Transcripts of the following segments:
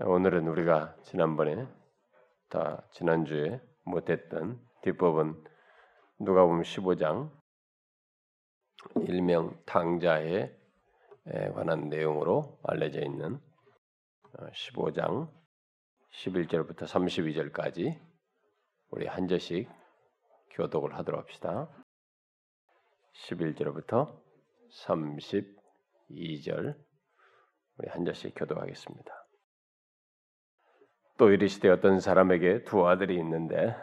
오늘은 우리가 지난번에 다 지난주에 못했던 뒷부분 누가 보면 15장 일명 탕자에 관한 내용으로 알려져 있는 15장 어, 11절부터 32절까지 우리 한 절씩 교독을 하도록 합시다. 11절부터 32절 우리 한 절씩 교독하겠습니다. 또 이르시되 어떤 사람에게 두 아들이 있는데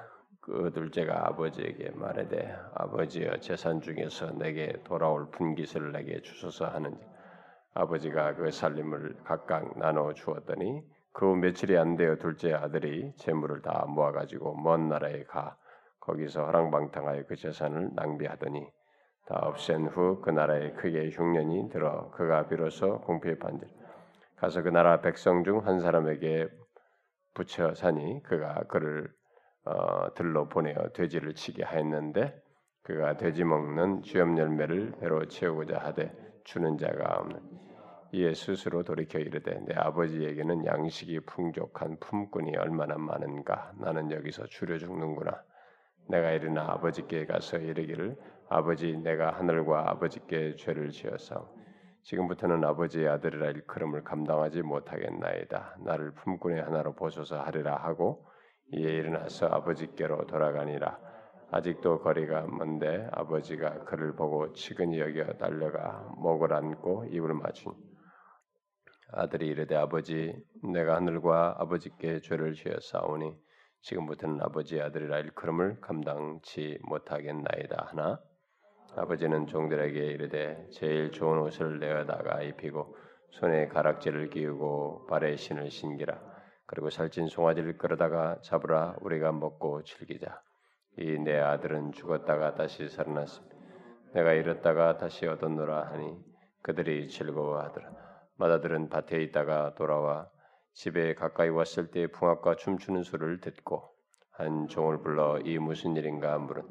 그 둘째가 아버지에게 말하되 아버지여 재산 중에서 내게 돌아올 분깃을 내게 주소서 하는지 아버지가 그 살림을 각각 나눠 주었더니 그 며칠이 안 되어 둘째 아들이 재물을 다 모아 가지고 먼 나라에 가 거기서 허랑방탕하여 그 재산을 낭비하더니 다 없앤 후 그 나라에 크게 흉년이 들어 그가 비로소 공피에 판들 가서 그 나라 백성 중 한 사람에게 붙여 사니 그가 그를 어, 들러 보내어 돼지를 치게 하였는데 그가 돼지 먹는 쥐염 열매를 배로 채우고자 하되 주는 자가 없는. 이에 스스로 돌이켜 이르되 내 아버지에게는 양식이 풍족한 품꾼이 얼마나 많은가? 나는 여기서 줄여 죽는구나. 내가 일어나 아버지께 가서 이르기를 아버지 내가 하늘과 아버지께 죄를 지어서 지금부터는 아버지의 아들이라 일컬음을 감당하지 못하겠나이다. 나를 품꾼의 하나로 보소서 하리라 하고 이에 일어나서 아버지께로 돌아가니라. 아직도 거리가 먼데 아버지가 그를 보고 치근히 여겨 달려가 목을 안고 입을 맞추니 아들이 이르되 아버지 내가 하늘과 아버지께 죄를 싸우니 지금부터는 아버지의 아들이라 일컬음을 감당치 못하겠나이다 하나 아버지는 종들에게 이르되 제일 좋은 옷을 내어다가 입히고 손에 가락지를 끼우고 발에 신을 신기라. 그리고 살찐 송아지를 끌어다가 잡으라 우리가 먹고 즐기자. 이 내 아들은 죽었다가 다시 살아났습니다. 내가 잃었다가 다시 얻었노라 하니 그들이 즐거워하더라. 마다들은 밭에 있다가 돌아와 집에 가까이 왔을 때 풍악과 춤추는 소리를 듣고 한 종을 불러 이 무슨 일인가 물은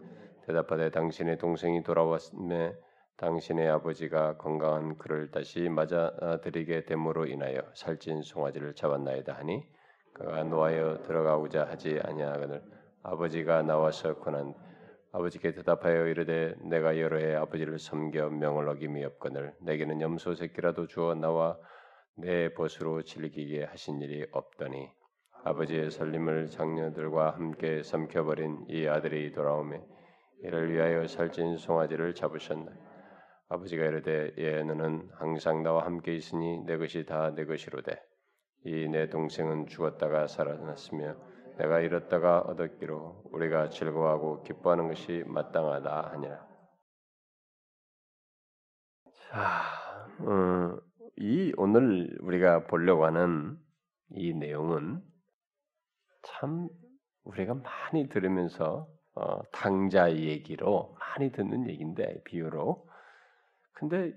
대답하되 당신의 동생이 돌아왔음에 당신의 아버지가 건강한 그를 다시 맞아들이게 됨으로 인하여 살찐 송아지를 잡았나이다 하니 그가 노하여 들어가고자 하지 아니하거늘 아버지가 나와서 권한 아버지께 대답하여 이르되 내가 여러 해 아버지를 섬겨 명을 어김이 없거늘 내게는 염소 새끼라도 주어 나와 내 벗으로 즐기게 하신 일이 없더니 아버지의 살림을 장녀들과 함께 삼켜버린 이 아들이 돌아오매 이를 위하여 살찐 송아지를 잡으셨나. 아버지가 이르되 예 너는 항상 나와 함께 있으니 내 것이 다 내 것이로되 이 내 동생은 죽었다가 살아났으며 내가 잃었다가 얻었기로 우리가 즐거워하고 기뻐하는 것이 마땅하다 하니라. 자, 음, 이 오늘 우리가 보려고 하는 이 내용은 참 우리가 많이 들으면서 어, 당자 얘기로 많이 듣는 얘기인데 비유로. 근데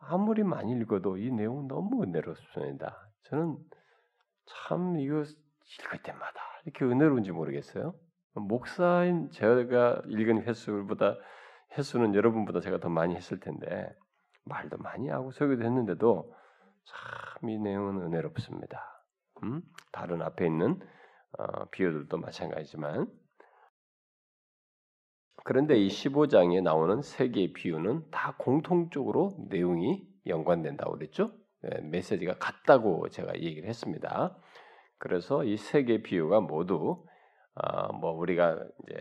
아, 아무리 많이 읽어도 이 내용은 너무 은혜롭습니다. 저는 참 이거 읽을 때마다 이렇게 은혜로운지 모르겠어요. 목사인 제가 읽은 횟수보다 횟수는 여러분보다 제가 더 많이 했을 텐데 말도 많이 하고 설교도 했는데도 참 이 내용은 은혜롭습니다. 음? 다른 앞에 있는 어, 비유들도 마찬가지지만 그런데 이 15장에 나오는 세 개의 비유는 다 공통적으로 내용이 연관된다고 그랬죠? 네, 메시지가 같다고 제가 얘기를 했습니다. 그래서 이 세 개의 비유가 모두 어, 뭐 우리가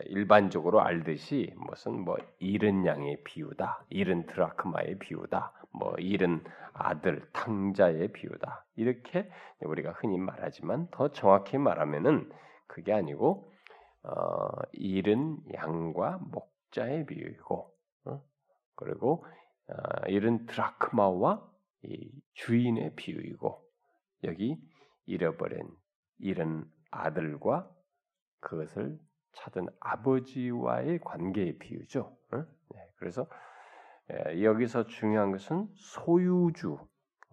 일반적으로 알듯이 무슨 뭐 잃은 양의 비유다, 잃은 드라크마의 비유다, 뭐 잃은 아들 탕자의 비유다 이렇게 우리가 흔히 말하지만 더 정확히 말하면은 그게 아니고 어, 잃은 양과 목자의 비유이고, 어? 그리고 어, 잃은 드라크마와 이 주인의 비유이고, 여기 잃어버린 잃은 아들과 그것을 찾은 아버지와의 관계의 비유죠. 어? 네, 그래서 예, 여기서 중요한 것은 소유주,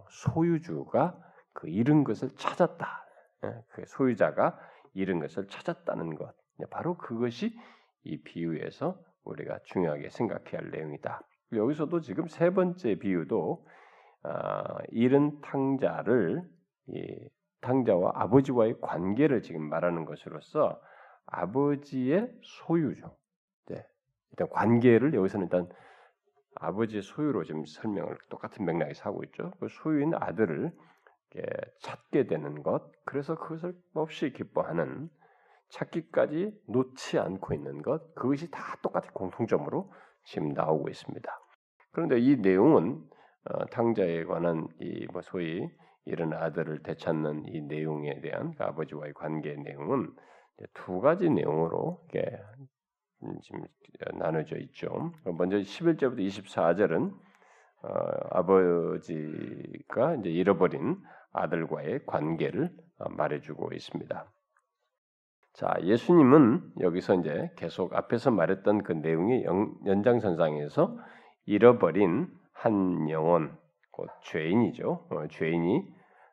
소유주가 그 잃은 것을 찾았다. 예, 그 소유자가 잃은 것을 찾았다는 것. 네, 바로 그것이 이 비유에서 우리가 중요하게 생각해야 할 내용이다. 여기서도 지금 세 번째 비유도 어, 잃은 탕자를 탕자와 아버지와의 관계를 지금 말하는 것으로서 아버지의 소유죠. 네. 일단 관계를 여기서는 일단 아버지의 소유로 지금 설명을 똑같은 맥락에서 하고 있죠. 그 소유인 아들을 찾게 되는 것, 그래서 그것을 없이 기뻐하는 찾기까지 놓지 않고 있는 것, 그것이 다 똑같은 공통점으로 지금 나오고 있습니다. 그런데 이 내용은 어, 탕자에 관한 이 뭐 소위 이런 아들을 되찾는 이 내용에 대한 그 아버지와의 관계 내용은 두 가지 내용으로 음, 지금 나눠져 있죠. 먼저 11절부터 24절은 어, 아버지가 이제 잃어버린 아들과의 관계를 어, 말해주고 있습니다. 자, 예수님은 여기서 이제 계속 앞에서 말했던 그 내용의 연장선상에서 잃어버린 한 영혼, 곧 죄인이죠. 어, 죄인이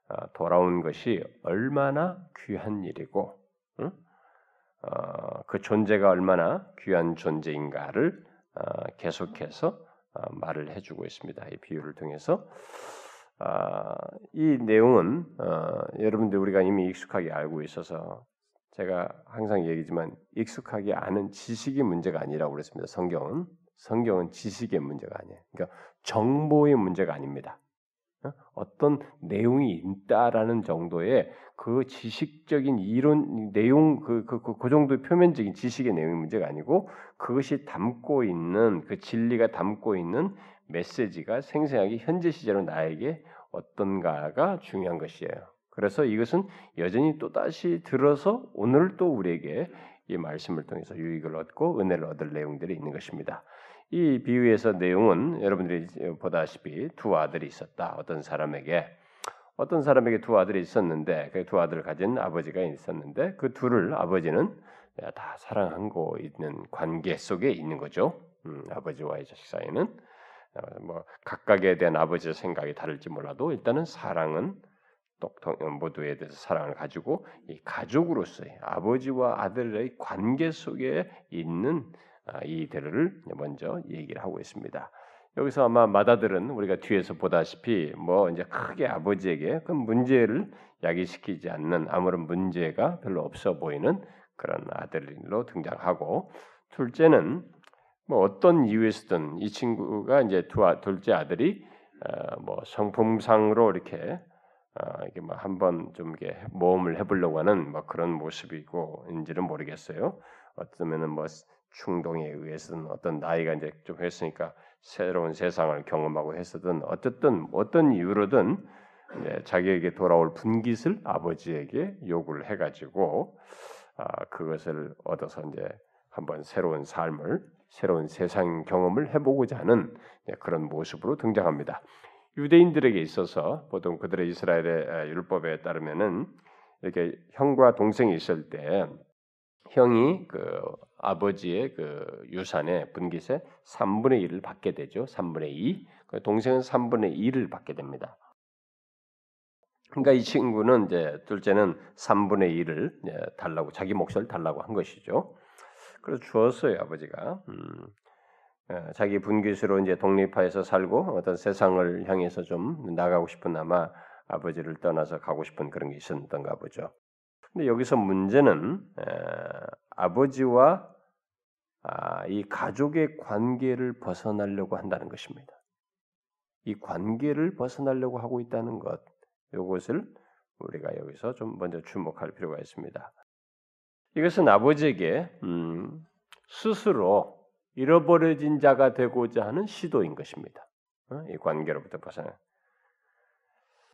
어, 돌아온 것이 얼마나 귀한 일이고, 응? 어, 그 존재가 얼마나 귀한 존재인가를 어, 계속해서 어, 말을 해주고 있습니다. 이 비유를 통해서 아, 이 내용은 여러분들 우리가 이미 익숙하게 알고 있어서 제가 항상 얘기지만 익숙하게 아는 지식의 문제가 아니라고 그랬습니다. 성경은 성경은 지식의 문제가 아니에요. 그러니까 정보의 문제가 아닙니다. 어? 어떤 내용이 있다라는 정도의 그 지식적인 이론 내용 그, 그, 그, 그 정도의 표면적인 지식의 내용이 문제가 아니고 그것이 담고 있는 그 진리가 담고 있는 메시지가 생생하게 현재 시제로 나에게 어떤가가 중요한 것이에요. 그래서 이것은 여전히 또 다시 들어서 오늘 또 우리에게 이 말씀을 통해서 유익을 얻고 은혜를 얻을 내용들이 있는 것입니다. 이 비유에서 내용은 여러분들이 보다시피 두 아들이 있었다. 어떤 사람에게 어떤 사람에게 두 아들이 있었는데 그 두 아들을 가진 아버지가 있었는데 그 둘을 아버지는 다 사랑하고 있는 관계 속에 있는 거죠. 음, 아버지와의 자식 사이는 어, 뭐 각각에 대한 아버지의 생각이 다를지 몰라도 일단은 사랑은 모두에 대해서 사랑을 가지고 이 가족으로서의 아버지와 아들의 관계 속에 있는 아, 이들을 먼저 얘기를 하고 있습니다. 여기서 아마 마다들은 우리가 뒤에서 보다시피 뭐 이제 크게 아버지에게 그 문제를 야기시키지 않는 아무런 문제가 별로 없어 보이는 그런 아들로 등장하고 둘째는 뭐 어떤 이유에서든 이 친구가 이제 두 아, 둘째 아들이 어, 뭐 성품상으로 이렇게 어, 이게 뭐 한번 좀 이게 모험을 해보려고 하는 뭐 그런 모습이고인지는 모르겠어요. 어쩌면은 뭐 충동에 의해서든 어떤 나이가 이제 좀 했으니까 새로운 세상을 경험하고 했었든 어쨌든 어떤 이유로든 자기에게 돌아올 분깃을 아버지에게 요구를 해가지고 아, 그것을 얻어서 이제 한번 새로운 삶을 새로운 세상 경험을 해보고자 하는 그런 모습으로 등장합니다. 유대인들에게 있어서 보통 그들의 이스라엘의 율법에 따르면은 이렇게 형과 동생이 있을 때 형이 그 아버지의 그 유산의 분깃의 3분의 1을 받게 되죠. 3분의 2. 그 동생은 3분의 2를 받게 됩니다. 그러니까 이 친구는 이제 둘째는 3분의 1을 달라고 자기 몫을 달라고 한 것이죠. 그래서 주었어요 아버지가. 음, 어, 자기 분깃으로 이제 독립하여서 살고 어떤 세상을 향해서 좀 나가고 싶은 아마 아버지를 떠나서 가고 싶은 그런 게 있었던가 보죠. 근데 여기서 문제는 에, 아버지와 아, 이 가족의 관계를 벗어나려고 한다는 것입니다. 이 관계를 벗어나려고 하고 있다는 것, 이것을 우리가 여기서 좀 먼저 주목할 필요가 있습니다. 이것은 아버지에게 음, 스스로 잃어버려진 자가 되고자 하는 시도인 것입니다. 어? 이 관계로부터 벗어나.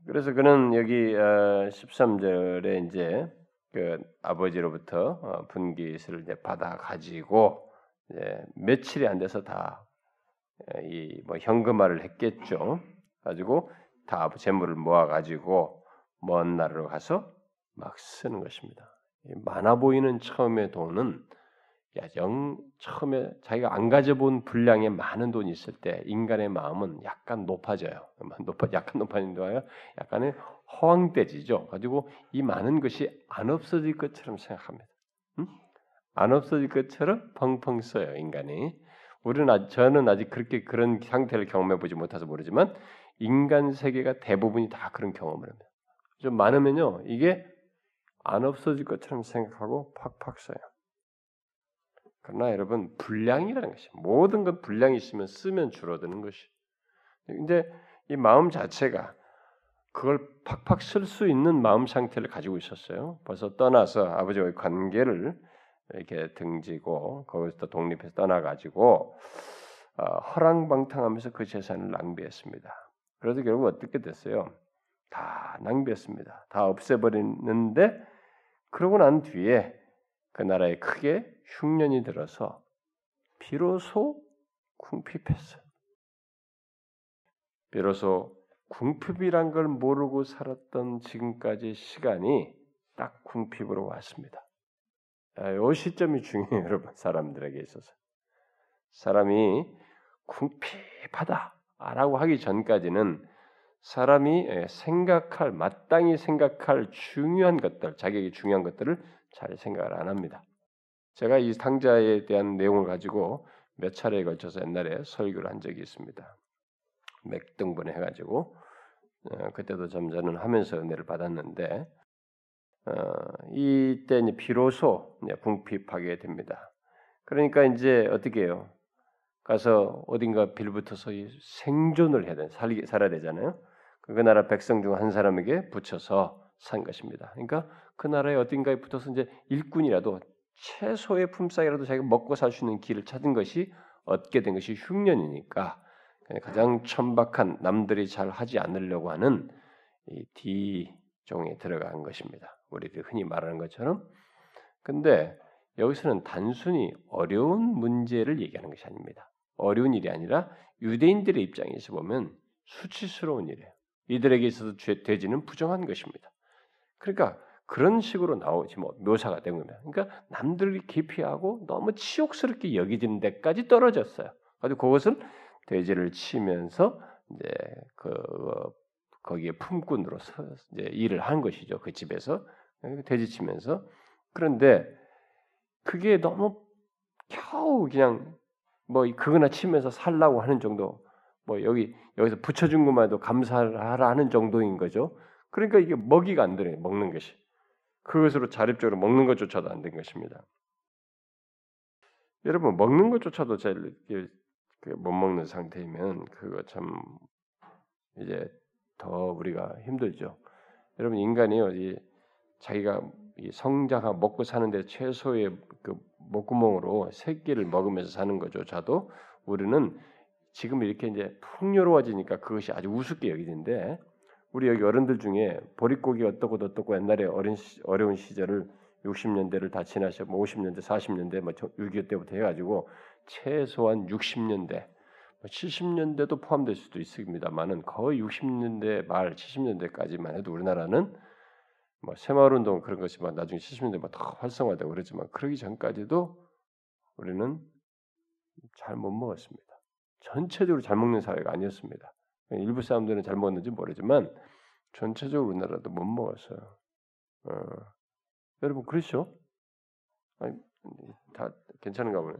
그래서 그는 여기 13절에 어, 이제 그 아버지로부터 어, 분깃을 이제 받아 가지고 며칠이 안 돼서 다 이 뭐 현금화를 했겠죠. 가지고 다 재물을 모아 가지고 먼 나라로 가서 막 쓰는 것입니다. 많아 보이는 처음의 돈은 영 처음에 자기가 안 가져본 분량의 많은 돈이 있을 때 인간의 마음은 약간 높아져요. 높아 약간 높아진다요. 약간의 허황돼지죠. 가지고 이 많은 것이 안 없어질 것처럼 생각합니다. 음? 안 없어질 것처럼 펑펑 써요 인간이. 우리는 아직, 저는 아직 그렇게 그런 상태를 경험해 보지 못해서 모르지만 인간 세계가 대부분이 다 그런 경험을 합니다. 좀 많으면요 이게 안 없어질 것처럼 생각하고 팍팍 써요. 그러나 여러분 분량이라는 것이 모든 것 분량이 있으면 쓰면 줄어드는 것이. 근데 이 마음 자체가 그걸 팍팍 쓸 수 있는 마음 상태를 가지고 있었어요. 벌써 떠나서 아버지와의 관계를 이렇게 등지고 거기서 독립해서 떠나가지고 어, 허랑방탕하면서 그 재산을 낭비했습니다. 그래서 결국 어떻게 됐어요? 다 낭비했습니다. 다 없애버리는데 그러고 난 뒤에 그 나라에 크게 흉년이 들어서 비로소 궁핍했어요. 비로소 궁핍이란 걸 모르고 살았던 지금까지 시간이 딱 궁핍으로 왔습니다. 이 시점이 중요해요, 여러분. 사람들에게 있어서. 사람이 궁핍하다라고 하기 전까지는 사람이 생각할 마땅히 생각할 중요한 것들, 자기에게 중요한 것들을 잘 생각을 안 합니다. 제가 이 상자에 대한 내용을 가지고 몇 차례에 걸쳐서 옛날에 설교를 한 적이 있습니다. 몇 등분 해가지고 어, 그때도 점잖은 하면서 은혜를 받았는데 어, 이때 이제 비로소 이제 궁핍하게 됩니다. 그러니까 이제 어떻게 해요? 가서 어딘가 빌붙어서 생존을 해야 돼, 살기 살아야 되잖아요. 그 나라 백성 중 한 사람에게 붙여서 산 것입니다. 그러니까 그 나라의 어딘가에 붙어서 이제 일꾼이라도 최소의 품삯이라도 자기가 먹고 살 수 있는 길을 찾은 것이 얻게 된 것이 흉년이니까 가장 천박한 남들이 잘 하지 않으려고 하는 이 D종에 들어간 것입니다. 우리들이 흔히 말하는 것처럼. 근데 여기서는 단순히 어려운 문제를 얘기하는 것이 아닙니다. 어려운 일이 아니라 유대인들의 입장에서 보면 수치스러운 일이에요. 이들에게 있어서 돼지는 부정한 것입니다. 그러니까 그런 식으로 나오지 뭐 묘사가 된 겁니다. 그러니까 남들이 기피하고 너무 치욕스럽게 여기지는 데까지 떨어졌어요. 아주 그것을 돼지를 치면서 이제 그 거기에 품꾼으로서 이제 일을 한 것이죠. 그 집에서 돼지 치면서 그런데 그게 너무 겨우 그냥 뭐 그거나 치면서 살라고 하는 정도 뭐 여기 여기서 붙여준 것만 해도 감사하라 하는 정도인 거죠. 그러니까 이게 먹이가 안 되네 먹는 것이 그것으로 자립적으로 먹는 것조차도 안 된 것입니다. 여러분 먹는 것조차도 잘못 먹는 상태이면 그거 참 이제 더 우리가 힘들죠. 여러분 인간이요, 이 자기가 이 성장하고 먹고 사는데 최소의 그 목구멍으로 새끼를 먹으면서 사는 거조차도 우리는 지금 이렇게 이제 풍요로워지니까 그것이 아주 우습게 여기는데 우리 여기 어른들 중에 보릿고기 어떻고 어떻고 옛날에 어린 시, 어려운 시절을 60년대를 다 지나셔 뭐 50년대, 40년대 뭐6.25 때부터 해가지고 최소한 60년대, 70년대도 뭐 포함될 수도 있습니다만은 거의 60년대 말 70년대까지만 해도 우리나라는 뭐 새마을 운동 그런 것이만 나중에 70년대 막더 활성화되고 그랬지만 그러기 전까지도 우리는 잘 못 먹었습니다. 전체적으로 잘 먹는 사회가 아니었습니다. 일부 사람들은 잘 먹었는지 모르지만 전체적으로 우리나라도 못 먹었어요. 어. 여러분 그렇죠? 아니, 다 괜찮은가 보네.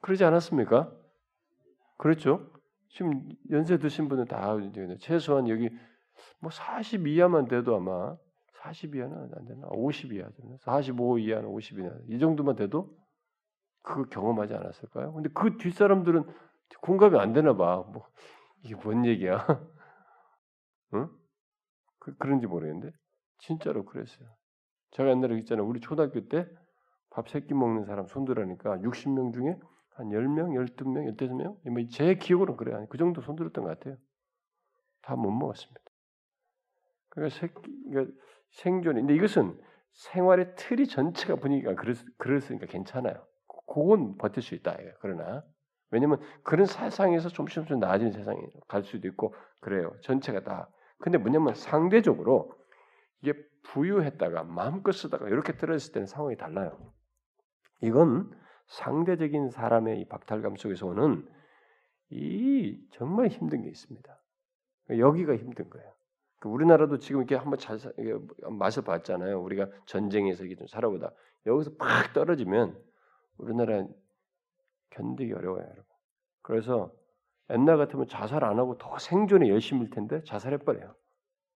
그러지 않았습니까? 그렇죠? 지금 연세 드신 분은 다 최소한 여기 뭐 40 이하만 돼도 아마 40 이하는 안 되나? 50 이하 되나? 45 이하는 50 이하 이 정도만 돼도 그거 경험하지 않았을까요? 근데 그 뒷사람들은 공감이 안 되나 봐. 뭐 이게 뭔 얘기야? 응? 그, 그런지 모르겠는데 진짜로 그랬어요. 제가 옛날에 있잖아요. 우리 초등학교 때 밥 세끼 먹는 사람 손들으니까 60명 중에 한 10명, 12명, 15명? 뭐제 기억으로는 그래요. 그 정도 손들었던 것 같아요. 다 못 먹었습니다. 그러니까 새끼, 그러니까 생존이. 근데 이것은 생활의 틀이 전체가 분위기가 그랬, 그랬으니까 괜찮아요. 그건 버틸 수 있다. 그러나 왜냐면 그런 세상에서 좀씩 나아지는 세상에 갈 수도 있고 그래요. 전체가 다. 근데 뭐냐면 상대적으로 이게 부유했다가 마음껏 쓰다가 이렇게 들어있을 때는 상황이 달라요. 이건 상대적인 사람의 이 박탈감 속에서 오는 이 정말 힘든 게 있습니다. 여기가 힘든 거예요. 그 우리나라도 지금 이렇게 한번 잘 맛을 봤잖아요. 우리가 전쟁에서 이게 좀 살아보다 여기서 팍 떨어지면 우리나라 견디기 어려워요, 여러분. 그래서 옛날 같으면 자살 안 하고 더 생존에 열심일 텐데 자살해 버려요.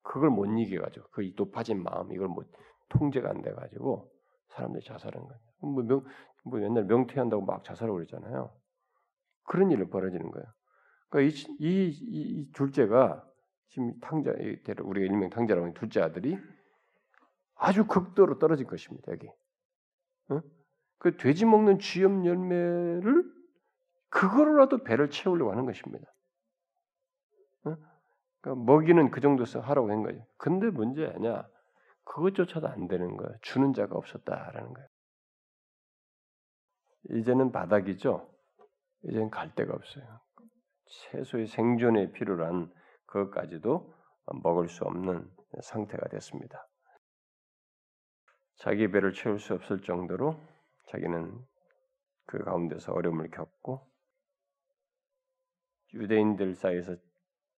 그걸 못 이겨가지고 그 높아진 마음 이걸 못 통제가 안 돼가지고 사람들이 자살한 거예요. 뭐, 명, 뭐 옛날 명퇴한다고 막 자살하고 그러잖아요. 그런 일을 벌어지는 거예요. 그러니까 이, 이, 이, 이 둘째가 지금 탕자, 우리가 일명 탕자라고 하는 둘째 아들이 아주 극도로 떨어진 것입니다. 여기. 어? 그 돼지 먹는 쥐염 열매를 그거로라도 배를 채우려고 하는 것입니다. 어? 그러니까 먹이는 그 정도서 하라고 한 거예요. 근데 문제냐? 그것조차도 안 되는 거예요. 주는 자가 없었다라는 거예요. 이제는 바닥이죠. 이제는 갈 데가 없어요. 최소의 생존에 필요한 그것까지도 먹을 수 없는 상태가 됐습니다. 자기 배를 채울 수 없을 정도로 자기는 그 가운데서 어려움을 겪고 유대인들 사이에서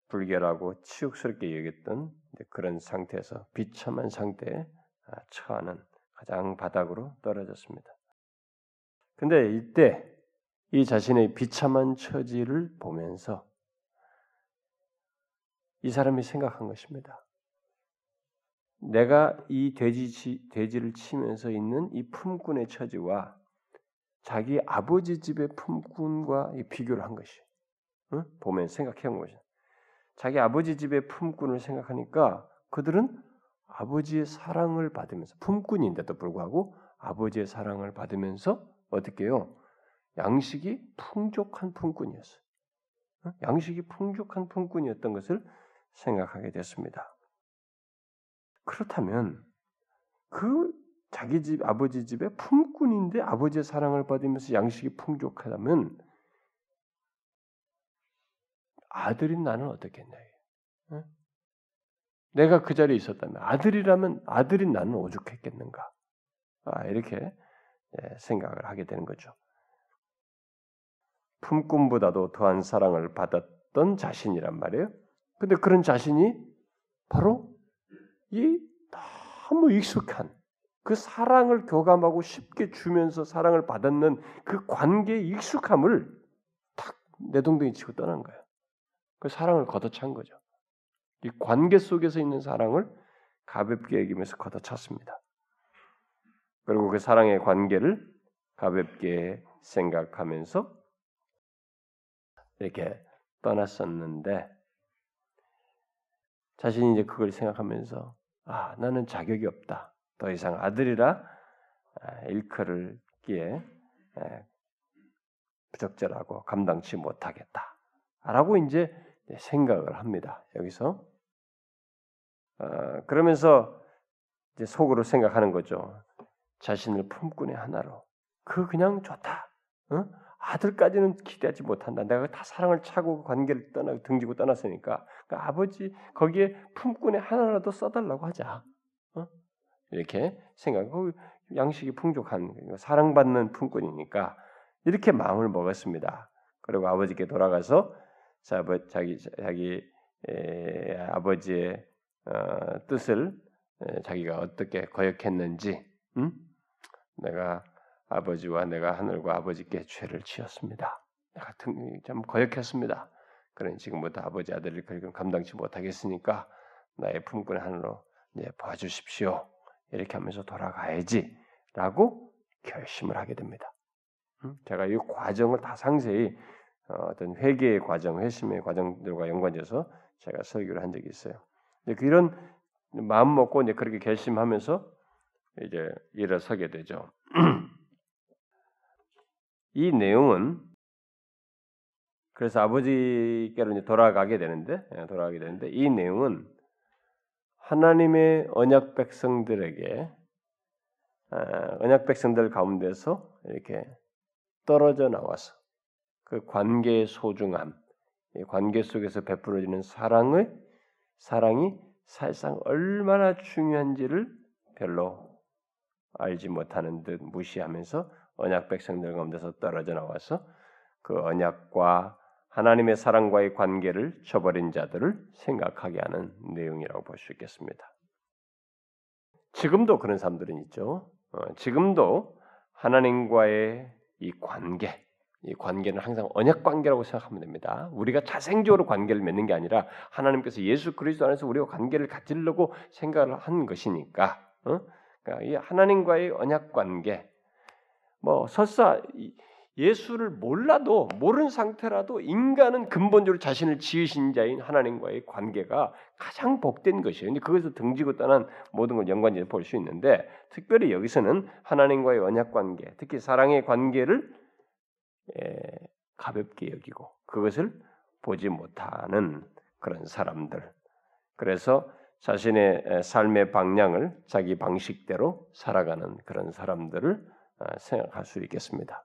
불결하고 치욕스럽게 여겼던 그런 상태에서 비참한 상태에 아, 처하는 가장 바닥으로 떨어졌습니다. 근데 이때 이 자신의 비참한 처지를 보면서 이 사람이 생각한 것입니다. 내가 이 돼지, 돼지를 치면서 있는 이 품꾼의 처지와 자기 아버지 집의 품꾼과 비교를 한 것이. 응? 보면 생각해 본 것이. 자기 아버지 집의 품꾼을 생각하니까 그들은 아버지의 사랑을 받으면서 품꾼인데도 불구하고 아버지의 사랑을 받으면서 어떻게 요? 양식이 풍족한 품꾼이었어요. 양식이 풍족한 품꾼이었던 것을 생각하게 됐습니다. 그렇다면 그 자기 집 아버지 집의 품꾼인데 아버지의 사랑을 받으면서 양식이 풍족하다면 아들인 나는 어떻겠냐? 응? 내가 그 자리에 있었다면 아들이라면 아들인 나는 오죽했겠는가? 아, 이렇게 예, 생각을 하게 되는 거죠. 품꾼보다도 더한 사랑을 받았던 자신이란 말이에요. 근데 그런 자신이 바로 이 너무 익숙한 그 사랑을 교감하고 쉽게 주면서 사랑을 받았는 그 관계의 익숙함을 탁 내동댕이 치고 떠난 거예요. 그 사랑을 걷어찬 거죠. 이 관계 속에서 있는 사랑을 가볍게 여기면서 걷어찼습니다. 그리고 그 사랑의 관계를 가볍게 생각하면서 이렇게 떠났었는데 자신이 이제 그걸 생각하면서 아 나는 자격이 없다. 더 이상 아들이라 아, 일컬을 기에 부적절하고 감당치 못하겠다. 라고 이제 생각을 합니다. 여기서 어, 그러면서 이제 속으로 생각하는 거죠. 자신을 품꾼의 하나로 그 그냥 좋다. 어? 아들까지는 기대하지 못한다. 내가 다 사랑을 차고 관계를 떠나 등지고 떠났으니까 그러니까 아버지 거기에 품꾼의 하나라도 써달라고 하자. 어? 이렇게 생각하고 양식이 풍족한 사랑받는 품꾼이니까 이렇게 마음을 먹었습니다. 그리고 아버지께 돌아가서 자기 자기 에, 아버지의 어, 뜻을 에, 자기가 어떻게 거역했는지, 음? 내가 아버지와 내가 하늘과 아버지께 죄를 지었습니다. 내가 좀 거역했습니다. 그러니 지금부터 아버지 아들을 그리고 감당치 못하겠으니까 나의 품꾼 하늘로 이제 봐주십시오. 이렇게 하면서 돌아가야지라고 결심을 하게 됩니다. 음? 제가 이 과정을 다 상세히 어, 어떤 회개의 과정, 회심의 과정들과 연관돼서 제가 설교를 한 적이 있어요. 그런 마음 먹고 이제 그렇게 결심하면서 이제 일어서게 되죠. 이 내용은 그래서 아버지께로 이제 돌아가게 되는데 예, 돌아가게 되는데 이 내용은 하나님의 언약 백성들에게 아, 언약 백성들 가운데서 이렇게 떨어져 나와서 그 관계의 소중함, 관계 속에서 베풀어지는 사랑의 사랑이 사실상 얼마나 중요한지를 별로 알지 못하는 듯 무시하면서 언약 백성들 가운데서 떨어져 나와서 그 언약과 하나님의 사랑과의 관계를 저버린 자들을 생각하게 하는 내용이라고 볼 수 있겠습니다. 지금도 그런 사람들은 있죠. 어, 지금도 하나님과의 이 관계, 이 관계는 항상 언약 관계라고 생각하면 됩니다. 우리가 자생적으로 관계를 맺는 게 아니라 하나님께서 예수 그리스도 안에서 우리와 관계를 가지려고 생각을 한 것이니까. 어? 그러니까 이 하나님과의 언약 관계, 뭐 설사 예수를 몰라도 모르는 상태라도 인간은 근본적으로 자신을 지으신 자인 하나님과의 관계가 가장 복된 것이에요. 근데 그것을 등지고 떠난 모든 걸 연관지어 볼 수 있는데 특별히 여기서는 하나님과의 언약 관계, 특히 사랑의 관계를 에, 가볍게 여기고 그것을 보지 못하는 그런 사람들. 그래서 자신의 삶의 방향을 자기 방식대로 살아가는 그런 사람들을 아, 생각할 수 있겠습니다.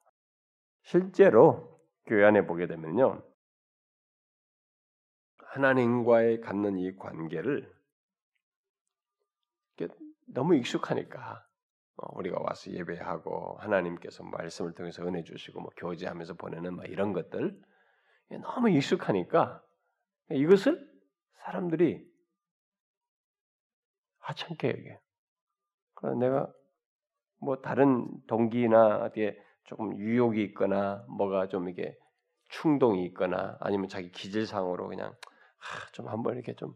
실제로 교회 안에 보게 되면요. 하나님과의 갖는 이 관계를 너무 익숙하니까 어, 우리가 와서 예배하고 하나님께서 말씀을 통해서 은혜 주시고 뭐 교제하면서 보내는 막 이런 것들 너무 익숙하니까 이것을 사람들이 하찮게. 그래서 내가 뭐 다른 동기나 어디에 조금 유혹이 있거나 뭐가 좀 이게 충동이 있거나 아니면 자기 기질상으로 그냥 아, 좀 한번 이렇게 좀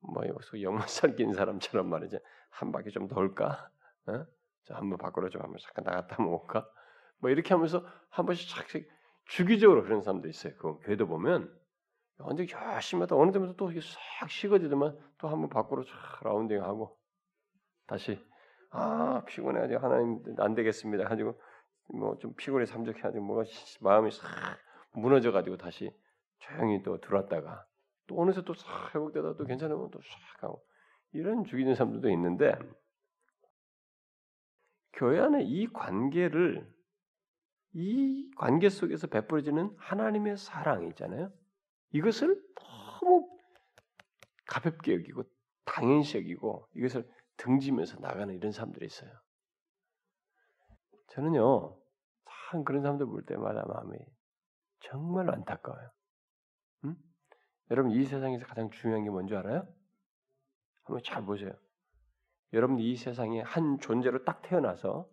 뭐 여기서 영문 섞인 사람처럼 말이지 한 바퀴 좀 돌까? 어? 저 한번 밖으로 좀 한번 잠깐 나갔다 먹을까? 뭐 이렇게 하면서 한 번씩 착착 주기적으로 그런 사람도 있어요. 그 교회도 보면 언제 열심히 하다 어느 때부터 또 이게 싹 식어지더만 또 한번 밖으로 쫙 라운딩하고 다시 아 피곤해 가지고 하나님 안 되겠습니다 가지고 뭐 좀 피곤해 삼적해 가지고 뭐가 마음이 싹 무너져 가지고 다시 조용히 또 들어왔다가 또 어느새 또 싹 회복되다 또 괜찮으면 또 싹 하고 이런 죽이는 사람들도 있는데 교회 안에 이 관계를 이 관계 속에서 베풀어지는 하나님의 사랑이 있잖아요. 이것을 너무 가볍게 여기고 당연시 여기고 이것을 등지면서 나가는 이런 사람들이 있어요. 저는요, 참 그런 사람들 볼 때마다 마음이 정말 안타까워요. 음? 여러분 이 세상에서 가장 중요한 게 뭔지 알아요? 한번 잘 보세요. 여러분 이 세상에 한 존재로 딱 태어나서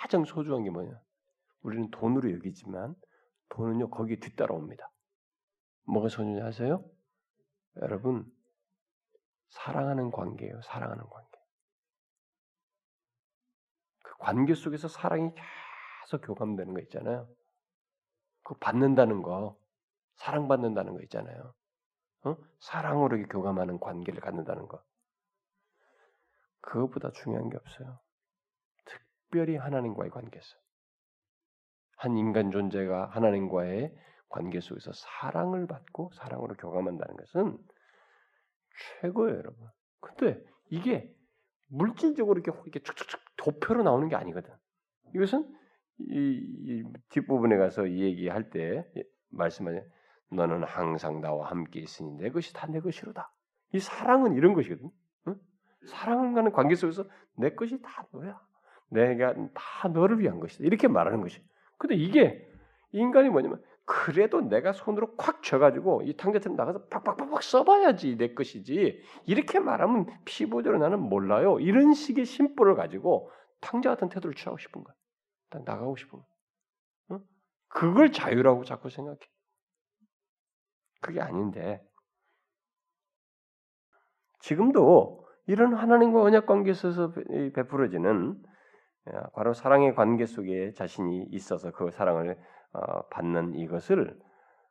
가장 소중한 게 뭐냐? 우리는 돈으로 여기지만 돈은요 거기에 뒤따라옵니다. 뭐가 소중히 하세요? 여러분 사랑하는 관계예요. 사랑하는 관계. 관계 속에서 사랑이 계속 교감되는 거 있잖아요. 그 받는다는 거, 사랑받는다는 거 있잖아요. 어? 사랑으로 교감하는 관계를 갖는다는 거. 그것보다 중요한 게 없어요. 특별히 하나님과의 관계에서. 한 인간 존재가 하나님과의 관계 속에서 사랑을 받고 사랑으로 교감한다는 것은 최고예요, 여러분. 근데 이게 물질적으로 이렇게 이렇게 축축축 도표로 나오는 게 아니거든. 이것은 이, 이 뒷부분에 가서 이 얘기할 때 말씀하냐 너는 항상 나와 함께 있으니 내 것이 다 내 것이로다. 이 사랑은 이런 것이거든. 응? 사랑을 가는 관계 속에서 내 것이 다 너야. 내가 다 너를 위한 것이다. 이렇게 말하는 것이. 근데 이게 인간이 뭐냐면 그래도 내가 손으로 콱 쥐어가지고 이 탕자처럼 나가서 팍팍팍팍 써봐야지 내 것이지. 이렇게 말하면 피보대로 나는 몰라요. 이런 식의 심보를 가지고 탕자 같은 태도를 취하고 싶은 거야. 나가고 싶은 거야. 응? 그걸 자유라고 자꾸 생각해. 그게 아닌데. 지금도 이런 하나님과 언약 관계에 있어서 베풀어지는 바로 사랑의 관계 속에 자신이 있어서 그 사랑을 어, 받는 이것을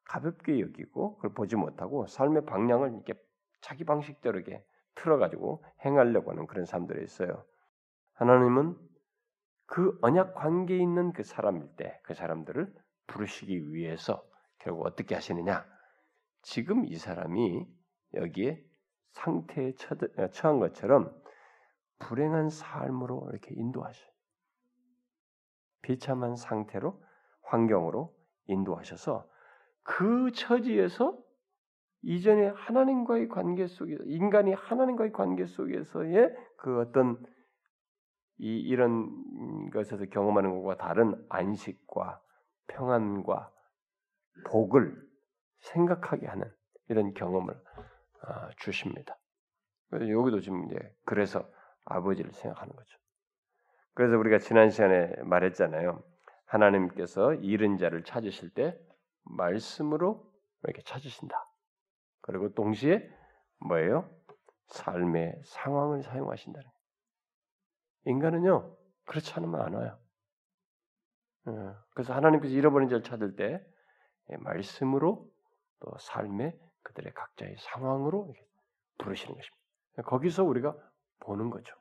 가볍게 여기고 그걸 보지 못하고 삶의 방향을 이렇게 자기 방식대로 이렇게 틀어가지고 행하려고 하는 그런 사람들이 있어요. 하나님은 그 언약 관계에 있는 그 사람일 때 그 사람들을 부르시기 위해서 결국 어떻게 하시느냐? 지금 이 사람이 여기에 상태에 어, 처한 것처럼 불행한 삶으로 이렇게 인도하셔요. 비참한 상태로 환경으로 인도하셔서 그 처지에서 이전에 하나님과의 관계 속에 인간이 하나님과의 관계 속에서의 그 어떤 이 이런 것에서 경험하는 것과 다른 안식과 평안과 복을 생각하게 하는 이런 경험을 아, 주십니다. 여기도 지금 이제 그래서 아버지를 생각하는 거죠. 그래서 우리가 지난 시간에 말했잖아요. 하나님께서 잃은 자를 찾으실 때 말씀으로 이렇게 찾으신다. 그리고 동시에 뭐예요? 삶의 상황을 사용하신다는 거예요. 인간은요 그렇지 않으면 안 와요. 예, 그래서 하나님께서 잃어버린 자를 찾을 때 예, 말씀으로 또 삶의 그들의 각자의 상황으로 부르시는 것입니다. 거기서 우리가 보는 거죠.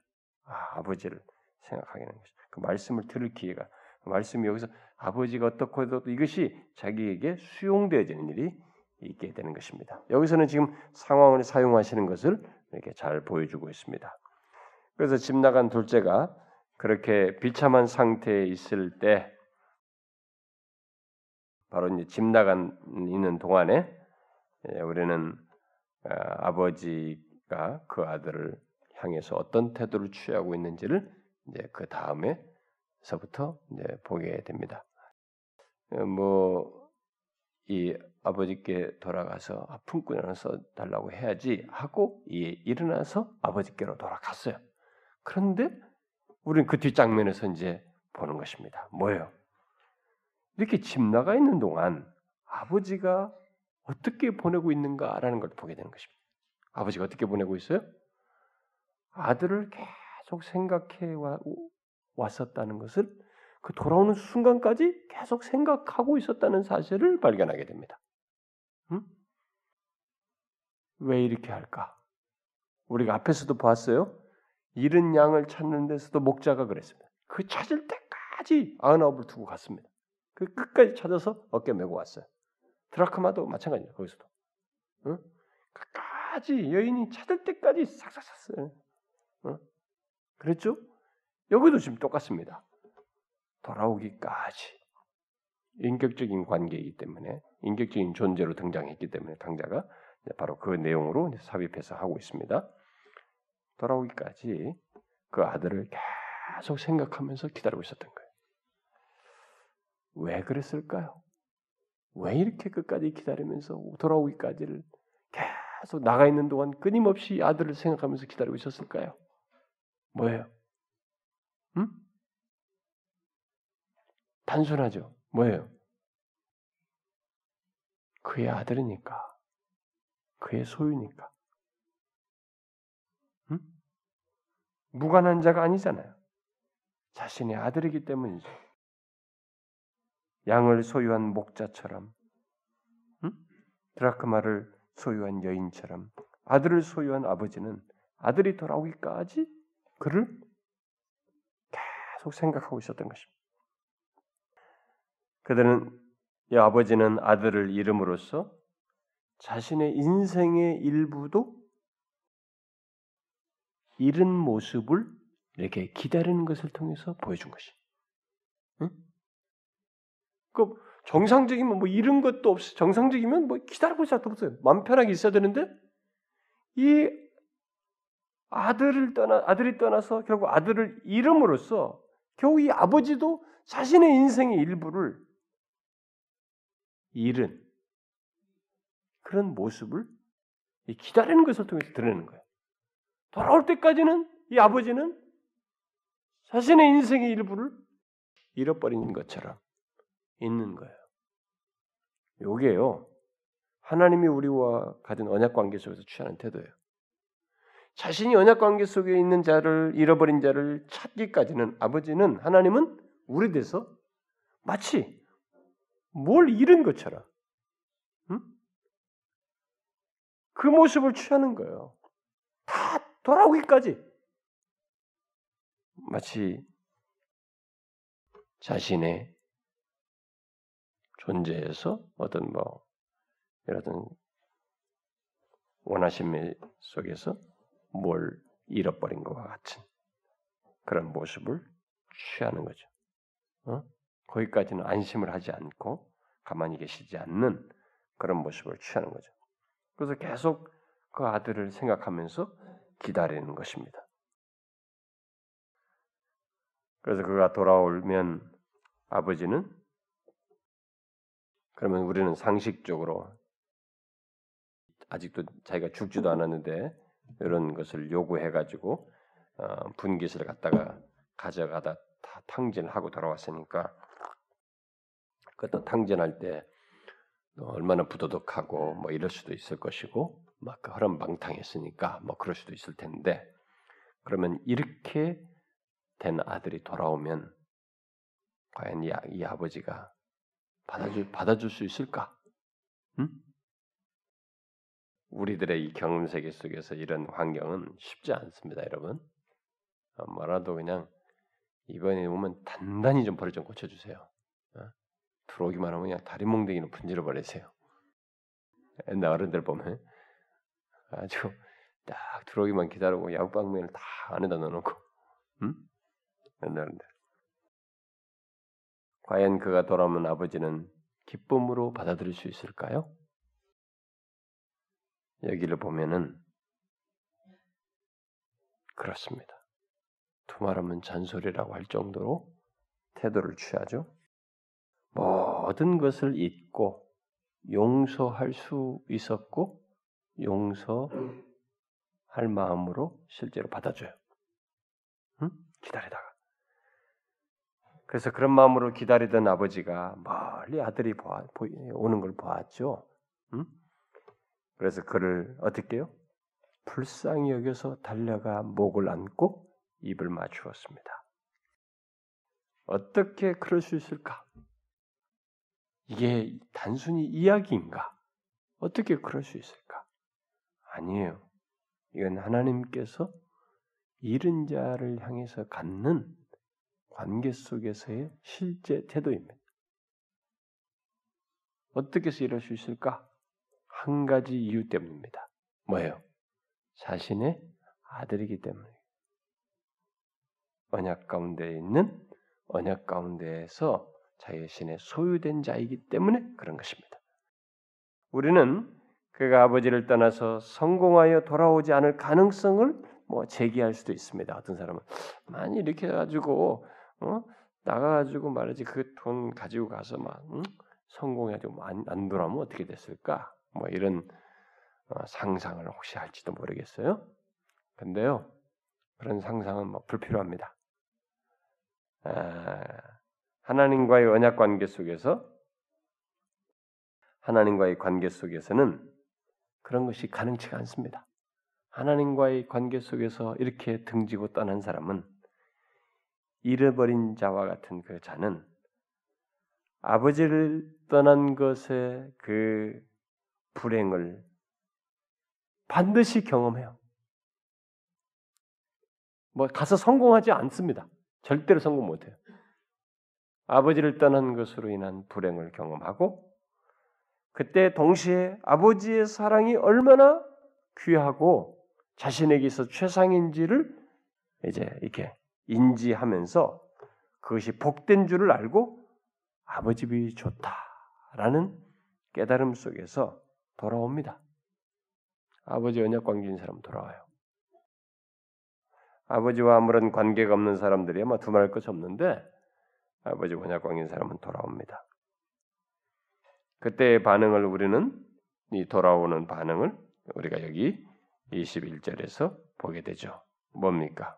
아, 아버지를 생각하게 되는 것이죠. 그 말씀을 들을 기회가 말씀이 여기서 아버지가 어떻고 해도 이것이 자기에게 수용되어지는 일이 있게 되는 것입니다. 여기서는 지금 상황을 사용하시는 것을 이렇게 잘 보여주고 있습니다. 그래서 집 나간 둘째가 그렇게 비참한 상태에 있을 때 바로 이제 집 나간 있는 동안에 예, 우리는 아, 아버지가 그 아들을 향해서 어떤 태도를 취하고 있는지를 이제 그 다음에 서부터 이제 보게 됩니다. 어, 뭐이 아버지께 돌아가서 품고 일어나서 달라고 해야지 하고 이 일어나서 아버지께로 돌아갔어요. 그런데 우리는 그 뒷장면에서 이제 보는 것입니다. 뭐예요? 이렇게 집 나가 있는 동안 아버지가 어떻게 보내고 있는가라는 걸 보게 되는 것입니다. 아버지가 어떻게 보내고 있어요? 아들을 계속 생각해 왔었다는 것을 그 돌아오는 순간까지 계속 생각하고 있었다는 사실을 발견하게 됩니다. 응? 왜 이렇게 할까? 우리가 앞에서도 봤어요. 잃은 양을 찾는 데서도 목자가 그랬습니다. 그 찾을 때까지 아흔아홉을 두고 갔습니다. 그 끝까지 찾아서 어깨 메고 왔어요. 드라크마도 마찬가지예요. 거기서도. 응? 끝까지 여인이 찾을 때까지 싹싹 샀어요. 응? 그랬죠? 여기도 지금 똑같습니다. 돌아오기까지 인격적인 관계이기 때문에 인격적인 존재로 등장했기 때문에 강자가 바로 그 내용으로 삽입해서 하고 있습니다. 돌아오기까지 그 아들을 계속 생각하면서 기다리고 있었던 거예요. 왜 그랬을까요? 왜 이렇게 끝까지 기다리면서 돌아오기까지를 계속 나가 있는 동안 끊임없이 아들을 생각하면서 기다리고 있었을까요? 뭐예요? 응? 단순하죠. 뭐예요? 그의 아들이니까. 그의 소유니까. 응? 무관한 자가 아니잖아요. 자신의 아들이기 때문이죠. 양을 소유한 목자처럼, 응? 드라크마를 소유한 여인처럼, 아들을 소유한 아버지는 아들이 돌아오기까지 그를 계속 생각하고 있었던 것입니다. 그들은 이 아버지는 아들을 잃음으로써 자신의 인생의 일부도 잃은 모습을 이렇게 기다리는 것을 통해서 보여준 것이. 응? 그 정상적이면 뭐 잃은 것도 없어. 정상적이면 뭐 기다리고 있을 도 없어요. 마음 편하게 있어야 되는데 이 아들을 떠나 아들이 떠나서 결국 아들을 잃음으로써 겨우 이 아버지도 자신의 인생의 일부를 잃은 그런 모습을 기다리는 것을 통해서 드러내는 거예요. 돌아올 때까지는 이 아버지는 자신의 인생의 일부를 잃어버린 것처럼 있는 거예요. 요게요. 하나님이 우리와 가진 언약 관계 속에서 취하는 태도예요. 자신이 언약 관계 속에 있는 자를 잃어버린 자를 찾기까지는 아버지는 하나님은 우리 돼서 마치 뭘 잃은 것처럼 응? 그 모습을 취하는 거예요. 다 돌아오기까지 마치 자신의 존재에서 어떤 뭐 이런 원하심 속에서 뭘 잃어버린 것과 같은 그런 모습을 취하는 거죠. 어? 거기까지는 안심을 하지 않고 가만히 계시지 않는 그런 모습을 취하는 거죠. 그래서 계속 그 아들을 생각하면서 기다리는 것입니다. 그래서 그가 돌아오면 아버지는 그러면 우리는 상식적으로 아직도 자기가 죽지도 않았는데 이런 것을 요구해가지고 어, 분깃을 갖다가 가져가다 다 탕진하고 돌아왔으니까 그것도 탕진할 때 얼마나 부도덕하고 뭐 이럴 수도 있을 것이고 막 허름방탕했으니까 뭐 그럴 수도 있을 텐데 그러면 이렇게 된 아들이 돌아오면 과연 이, 이 아버지가 받아줄 받아줄 수 있을까? 응? 우리들의 이 경험 세계 속에서 이런 환경은 쉽지 않습니다, 여러분. 뭐라도 그냥 이번에 오면 단단히 좀 버릇 좀 고쳐주세요. 어? 들어오기만 하면 그냥 다리 몽둥이로 분질러 버리세요. 옛날 어른들 보면 아주 딱 들어오기만 기다리고 야구방면을 다 안에다 넣어놓고, 응? 옛날 어른들. 과연 그가 돌아오면 아버지는 기쁨으로 받아들일 수 있을까요? 여기를 보면은 그렇습니다. 두말하면 잔소리라고 할 정도로 태도를 취하죠. 모든 것을 잊고 용서할 수 있었고 용서할 마음으로 실제로 받아줘요. 응? 기다리다가. 그래서 그런 마음으로 기다리던 아버지가 멀리 아들이 보아, 오는 걸 보았죠. 응? 그래서 그를 어떻게 해요? 불쌍히 여겨서 달려가 목을 안고 입을 맞추었습니다. 어떻게 그럴 수 있을까? 이게 단순히 이야기인가? 어떻게 그럴 수 있을까? 아니에요. 이건 하나님께서 잃은 자를 향해서 갖는 관계 속에서의 실제 태도입니다. 어떻게 해서 이럴 수 있을까? 한 가지 이유 때문입니다. 뭐예요? 자신의 아들이기 때문에. 언약 가운데 있는 언약 가운데에서 자신의 소유된 자이기 때문에 그런 것입니다. 우리는 그가 아버지를 떠나서 성공하여 돌아오지 않을 가능성을 뭐 제기할 수도 있습니다. 어떤 사람은 많이 이렇게 해가지고 어? 나가가지고 말이지 그 돈 가지고 가서 막 응? 성공해가지고 안, 안 돌아오면 어떻게 됐을까? 뭐 이런 어, 상상을 혹시 할지도 모르겠어요. 근데요, 그런 상상은 뭐 불필요합니다. 아, 하나님과의 언약 관계 속에서 하나님과의 관계 속에서는 그런 것이 가능치가 않습니다. 하나님과의 관계 속에서 이렇게 등지고 떠난 사람은 잃어버린 자와 같은 그 자는 아버지를 떠난 것의 그 불행을 반드시 경험해요. 뭐 가서 성공하지 않습니다. 절대로 성공 못해요. 아버지를 떠난 것으로 인한 불행을 경험하고 그때 동시에 아버지의 사랑이 얼마나 귀하고 자신에게 서 최상인지를 이제 이렇게 인지하면서 그것이 복된 줄을 알고 아버지 비 좋다라는 깨달음 속에서 돌아옵니다. 아버지 언약 관계인 사람 돌아와요. 아버지와 아무런 관계가 없는 사람들이 아마 두말할 것이 없는데 아버지 언약 관계인 사람은 돌아옵니다. 그때의 반응을 우리는 이 돌아오는 반응을 우리가 여기 21절에서 보게 되죠. 뭡니까?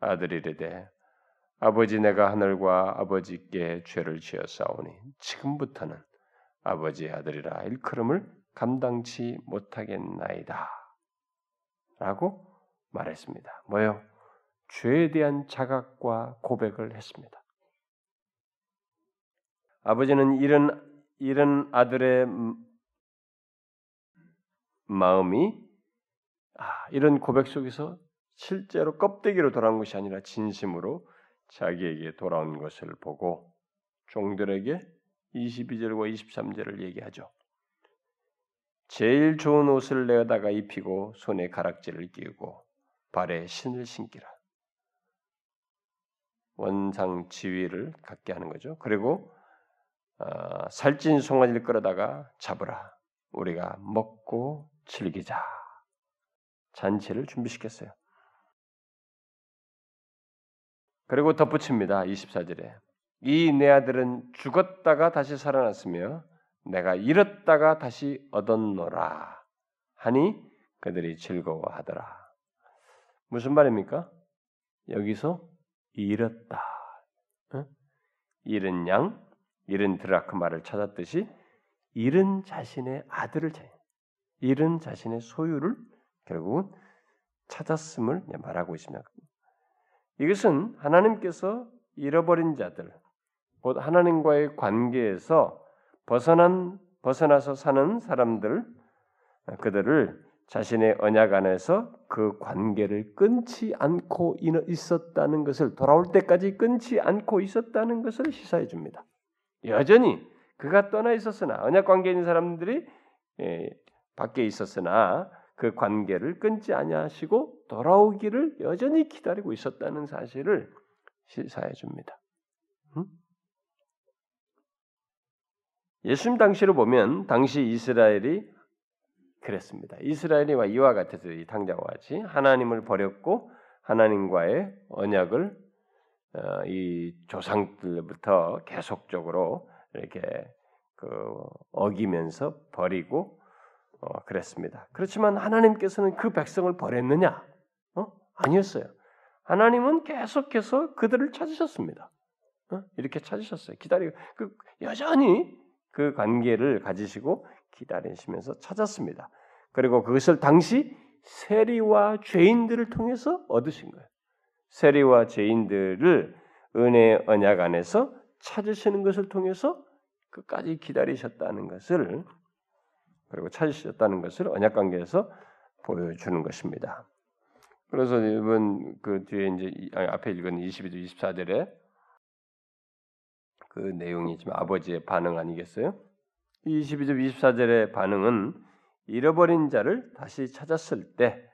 아들이 이르되 아버지 내가 하늘과 아버지께 죄를 지었사오니 지금부터는 아버지의 아들이라 일컬음을 감당치 못하겠나이다. 라고 말했습니다. 뭐요? 죄에 대한 자각과 고백을 했습니다. 아버지는 이런 이런 아들의 마음이 아, 이런 고백 속에서 실제로 껍데기로 돌아온 것이 아니라 진심으로 자기에게 돌아온 것을 보고 종들에게 22절과 23절을 얘기하죠. 제일 좋은 옷을 내어다가 입히고 손에 가락지를 끼우고 발에 신을 신기라. 원상 지위를 갖게 하는 거죠. 그리고 어, 살찐 송아지를 끌어다가 잡으라. 우리가 먹고 즐기자. 잔치를 준비시켰어요. 그리고 덧붙입니다. 24절에. 이 내 아들은 죽었다가 다시 살아났으며 내가 잃었다가 다시 얻었노라 하니 그들이 즐거워하더라. 무슨 말입니까? 여기서 잃었다. 어? 잃은 양, 잃은 드라크마를 찾았듯이 잃은 자신의 아들을 찾 잃은 자신의 소유를 결국은 찾았음을 말하고 있습니다. 이것은 하나님께서 잃어버린 자들, 곧 하나님과의 관계에서 벗어난 벗어나서 사는 사람들, 그들을 자신의 언약 안에서 그 관계를 끊지 않고 있었다는 것을 돌아올 때까지 끊지 않고 있었다는 것을 시사해 줍니다. 여전히 그가 떠나 있었으나 언약 관계에 있는 사람들이 예, 밖에 있었으나 그 관계를 끊지 아니하시고 돌아오기를 여전히 기다리고 있었다는 사실을 시사해 줍니다. 음? 예수님 당시로 보면 당시 이스라엘이 그랬습니다. 이스라엘이와 이와 같아서 이 당자와 같이 하나님을 버렸고 하나님과의 언약을 어, 이 조상들부터 계속적으로 이렇게 그 어기면서 버리고 어, 그랬습니다. 그렇지만 하나님께서는 그 백성을 버렸느냐? 어? 아니었어요. 하나님은 계속해서 그들을 찾으셨습니다. 어? 이렇게 찾으셨어요. 기다리고 그 여전히 그 관계를 가지시고 기다리시면서 찾았습니다. 그리고 그것을 당시 세리와 죄인들을 통해서 얻으신 거예요. 세리와 죄인들을 은혜 언약 안에서 찾으시는 것을 통해서 끝까지 기다리셨다는 것을 그리고 찾으셨다는 것을 언약 관계에서 보여주는 것입니다. 그래서 이번 그 뒤에 이제 앞에 읽은 22절 24절에 그 내용이 지금 아버지의 반응 아니겠어요? 22절 24절의 반응은 잃어버린 자를 다시 찾았을 때,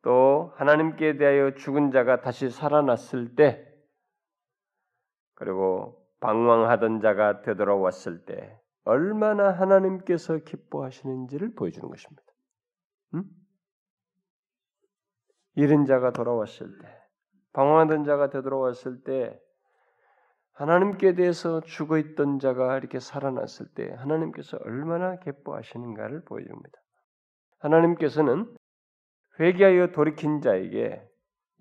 또 하나님께 대하여 죽은 자가 다시 살아났을 때, 그리고 방황하던 자가 되돌아왔을 때 얼마나 하나님께서 기뻐하시는지를 보여주는 것입니다. 음? 잃은 자가 돌아왔을 때, 방황하던 자가 되돌아왔을 때 하나님께 대해서 죽어 있던 자가 이렇게 살아났을 때 하나님께서 얼마나 기뻐하시는가를 보여줍니다. 하나님께서는 회개하여 돌이킨 자에게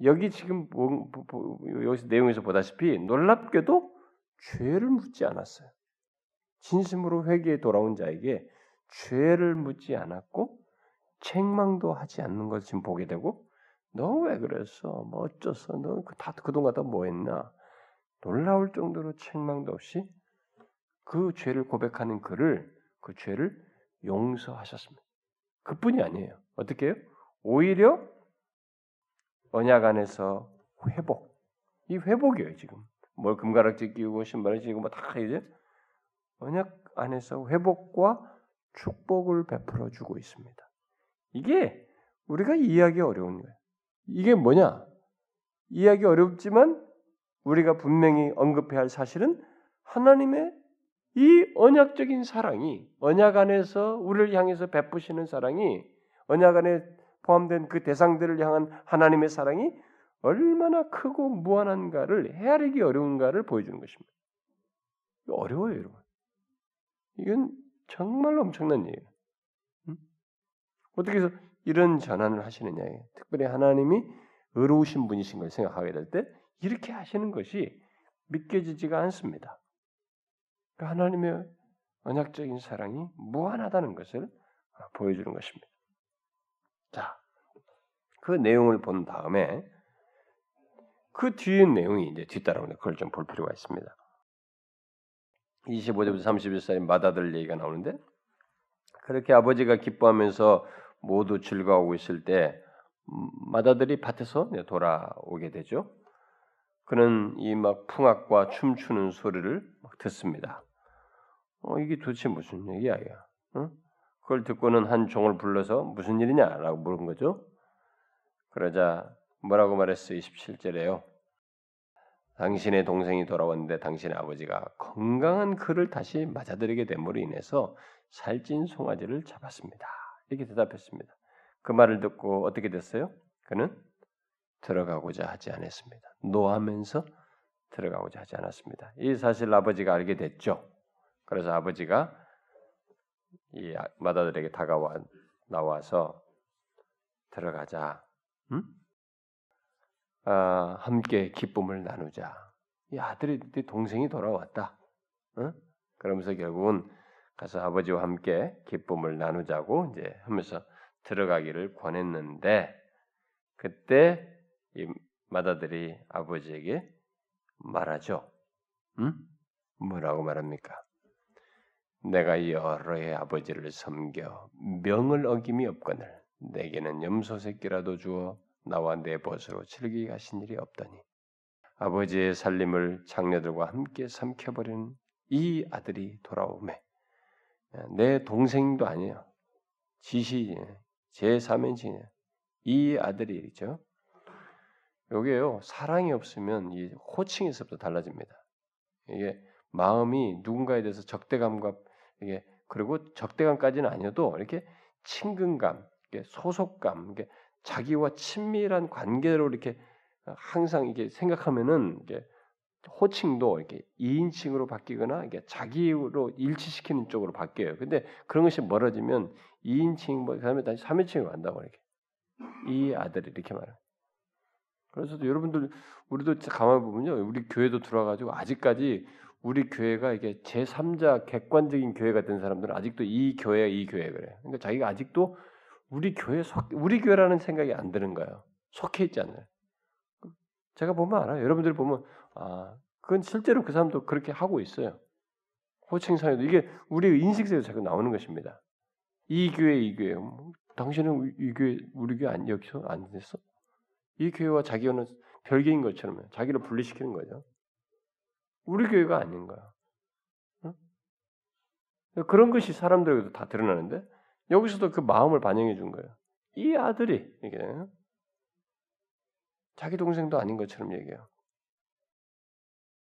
여기 지금 여기서 내용에서 보다시피 놀랍게도 죄를 묻지 않았어요. 진심으로 회개에 돌아온 자에게 죄를 묻지 않았고 책망도 하지 않는 것을 지금 보게 되고 너 왜 그랬어? 뭐 어쩌서? 너 다 그동안 다 뭐했나? 놀라울 정도로 책망도 없이 그 죄를 고백하는 그를 그 죄를 용서하셨습니다. 그뿐이 아니에요. 어떻게 해요? 오히려 언약 안에서 회복. 이 회복이에요, 지금. 뭘 금가락지 끼고 신발을 신고 뭐다 이제 언약 안에서 회복과 축복을 베풀어 주고 있습니다. 이게 우리가 이해하기 어려운 거예요. 이게 뭐냐? 이해하기 어렵지만 우리가 분명히 언급해야 할 사실은 하나님의 이 언약적인 사랑이 언약 안에서 우리를 향해서 베푸시는 사랑이 언약 안에 포함된 그 대상들을 향한 하나님의 사랑이 얼마나 크고 무한한가를 헤아리기 어려운가를 보여주는 것입니다. 어려워요, 여러분. 이건 정말 엄청난 일이에요. 응? 어떻게 해서 이런 전환을 하시느냐. 특별히 하나님이 의로우신 분이신 걸 생각하게 될 때 이렇게 하시는 것이 믿겨지지가 않습니다. 그 하나님의 언약적인 사랑이 무한하다는 것을 보여주는 것입니다. 자, 그 내용을 본 다음에 그 뒤의 내용이 이제 뒤따라오는데 그걸 좀 볼 필요가 있습니다. 25절부터 31절에 마다들 얘기가 나오는데 그렇게 아버지가 기뻐하면서 모두 즐거워하고 있을 때 마다들이 밭에서 돌아오게 되죠. 그는 이 막 풍악과 춤추는 소리를 막 듣습니다. 어, 이게 도대체 무슨 얘기야? 어? 그걸 듣고는 한 종을 불러서 무슨 일이냐라고 물은 거죠. 그러자 뭐라고 말했어요? 27절에요. 당신의 동생이 돌아왔는데 당신의 아버지가 건강한 그를 다시 맞아들이게 됨으로 인해서 살찐 송아지를 잡았습니다. 이렇게 대답했습니다. 그 말을 듣고 어떻게 됐어요? 그는 들어가고자 하지 않았습니다. 노하면서 들어가고자 하지 않았습니다. 이 사실 아버지가 알게 됐죠. 그래서 아버지가 이 마다들에게 다가와 나와서 들어가자. 응? 아, 함께 기쁨을 나누자. 이 아들이 동생이 돌아왔다. 어? 그러면서 결국은 가서 아버지와 함께 기쁨을 나누자고 이제 하면서 들어가기를 권했는데 그때 이 마다들이 아버지에게 말하죠. 응? 뭐라고 말합니까? 내가 여러의 아버지를 섬겨 명을 어김이 없거늘 내게는 염소 새끼라도 주어 나와 내 벗으로 즐기게 하신 일이 없더니 아버지의 살림을 장녀들과 함께 삼켜버린 이 아들이 돌아오매 내 동생도 아니에요. 지시 제 3인칭이에요. 이 아들이 있 죠. 요게요 사랑이 없으면 이 호칭에서부터 달라집니다. 이게 마음이 누군가에 대해서 적대감과 이게 그리고 적대감까지는 아니어도 이렇게 친근감, 이렇게 소속감, 이게 자기와 친밀한 관계로 이렇게 항상 이게 생각하면은 이게 호칭도 이렇게 2인칭으로 바뀌거나 이게 자기로 일치시키는 쪽으로 바뀌어요. 근데 그런 것이 멀어지면 2인칭 뭐 그다음에 다시 3인칭으로 간다고 이렇게. 이 아들이 이렇게 말해요. 그래서 여러분들 우리도 가만 보면요. 우리 교회도 들어와가지고 아직까지 우리 교회가 이게 제3자 객관적인 교회가 된 사람들은 아직도 이 교회 이 교회 그래. 그러니까 자기가 아직도 우리 교회 속 우리 교회라는 생각이 안 드는 거예요. 속해 있지 않아요. 제가 보면 알아요. 여러분들 보면 아 그건 실제로 그 사람도 그렇게 하고 있어요. 호칭상에도 이게 우리 인식에서 자꾸 나오는 것입니다. 이 교회 이 교회 뭐, 당신은 이 교회 우리 교회 안 여기서 안 됐어? 이 교회와 자기는 별개인 것처럼 자기를 분리시키는 거죠. 우리 교회가 아닌 거야. 응? 그런 것이 사람들에게도 다 드러나는데 여기서도 그 마음을 반영해 준 거예요. 이 아들이 이게 자기 동생도 아닌 것처럼 얘기해요.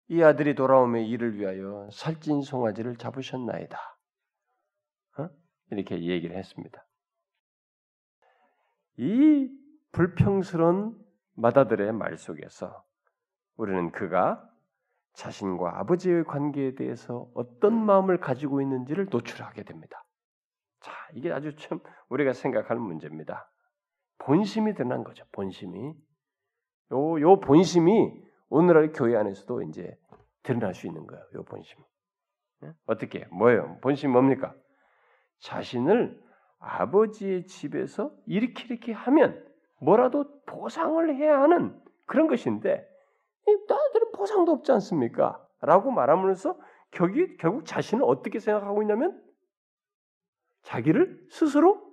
이 아들이 돌아오며 이를 위하여 살찐 송아지를 잡으셨나이다. 어? 이렇게 얘기를 했습니다. 이 불평스러운 마다들의 말 속에서 우리는 그가 자신과 아버지의 관계에 대해서 어떤 마음을 가지고 있는지를 노출하게 됩니다. 자, 이게 아주 참 우리가 생각하는 문제입니다. 본심이 드러난 거죠. 본심이. 요, 요 본심이 오늘날 교회 안에서도 이제 드러날 수 있는 거예요. 요 본심. 네? 어떻게? 뭐예요? 본심 뭡니까? 자신을 아버지의 집에서 이렇게 이렇게 하면 뭐라도 보상을 해야 하는 그런 것인데 나들은 보상도 없지 않습니까? 라고 말하면서 결국, 결국 자신을 어떻게 생각하고 있냐면 자기를 스스로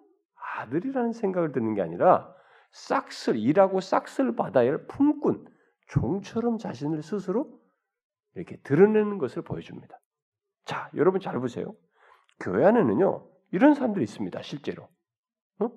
아들이라는 생각을 듣는 게 아니라 싹쓸 일하고 싹쓸 받아야 할 품꾼 종처럼 자신을 스스로 이렇게 드러내는 것을 보여줍니다. 자, 여러분 잘 보세요. 교회 안에는요 이런 사람들이 있습니다. 실제로 어?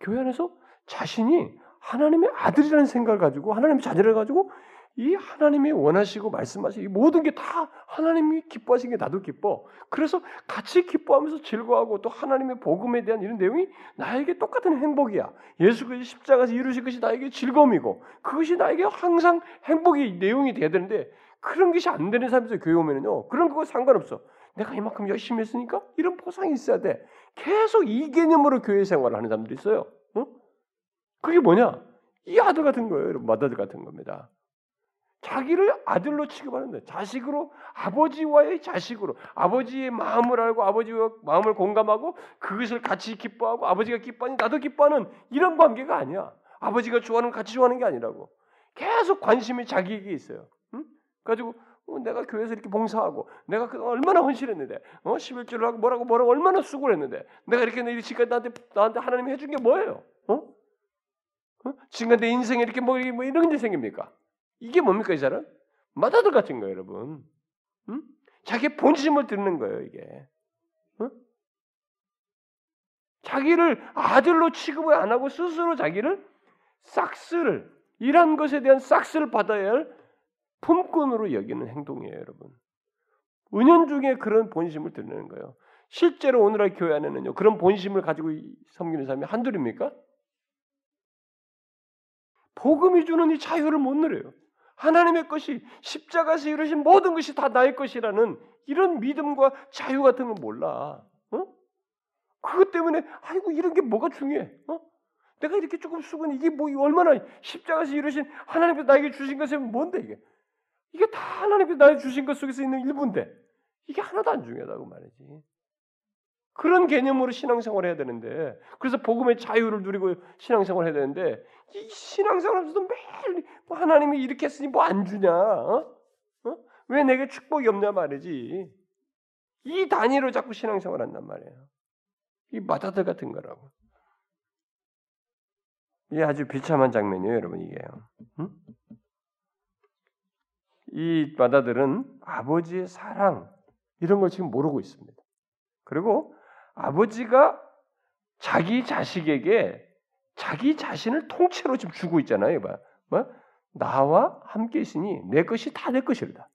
교회 안에서 자신이 하나님의 아들이라는 생각을 가지고 하나님의 자녀를 가지고 이 하나님이 원하시고 말씀하시고 모든 게 다 하나님이 기뻐하시는 게 나도 기뻐. 그래서 같이 기뻐하면서 즐거워하고 또 하나님의 복음에 대한 이런 내용이 나에게 똑같은 행복이야. 예수 그리스도 십자가에서 이루신 것이 나에게 즐거움이고 그것이 나에게 항상 행복의 내용이 돼야 되는데 그런 것이 안 되는 사람에서 교회 오면은요. 그런 거 상관없어. 내가 이만큼 열심히 했으니까 이런 보상이 있어야 돼. 계속 이 개념으로 교회 생활을 하는 사람들이 있어요. 어? 그게 뭐냐? 이 아들 같은 거예요. 여러분, 마다들 같은 겁니다. 자기를 아들로 취급하는데 자식으로 아버지와의 자식으로 아버지의 마음을 알고 아버지와 마음을 공감하고 그것을 같이 기뻐하고 아버지가 기뻐하니 나도 기뻐하는 이런 관계가 아니야. 아버지가 좋아하는 같이 좋아하는 게 아니라고. 계속 관심이 자기에게 있어요. 응? 가지고 어, 내가 교회에서 이렇게 봉사하고 내가 그 얼마나 헌신했는데 어 11조를 하고 뭐라고 뭐라고 얼마나 수고를 했는데 내가 이렇게 지금까지 나한테 나한테 하나님이 해준 게 뭐예요? 어? 어? 지금까지 내 인생에 이렇게 뭐, 뭐 이런 게 생깁니까? 이게 뭡니까 이 사람? 마다들 같은 거예요, 여러분. 응? 자기 본심을 듣는 거예요, 이게. 응? 자기를 아들로 취급을 안 하고 스스로 자기를 싹스를 이런 것에 대한 싹스를 받아야 할 품꾼으로 여기는 행동이에요, 여러분. 은연중에 그런 본심을 드러내는 거예요. 실제로 오늘날 교회 안에는요, 그런 본심을 가지고 섬기는 사람이 한둘입니까? 복음이 주는 이 자유를 못 누려요. 하나님의 것이 십자가에서 이루신 모든 것이 다 나의 것이라는 이런 믿음과 자유 같은 걸 몰라. 어? 그것 때문에 아이고 이런 게 뭐가 중요해? 어? 내가 이렇게 조금 쓰고 이게 뭐 얼마나 십자가에서 이루신 하나님께서 나에게 주신 것이 뭔데 이게? 이게 다 하나님께서 나에게 주신 것 속에서 있는 일부인데 이게 하나도 안 중요하다고 말이지. 그런 개념으로 신앙생활 해야 되는데 그래서 복음의 자유를 누리고 신앙생활 해야 되는데 이 신앙생활하면서도 매일 뭐 하나님이 이렇게 했으니 뭐 안 주냐? 어? 어? 왜 내게 축복이 없냐 말이지. 이 단위로 자꾸 신앙생활 한단 말이에요. 이 마다들 같은 거라고. 이게 아주 비참한 장면이에요, 여러분 이게요. 응? 이 마다들은 아버지의 사랑 이런 걸 지금 모르고 있습니다. 그리고 아버지가 자기 자식에게 자기 자신을 통째로 지금 주고 있잖아요. 봐. 뭐? 나와 함께 있으니 내 것이 다 내 것이다.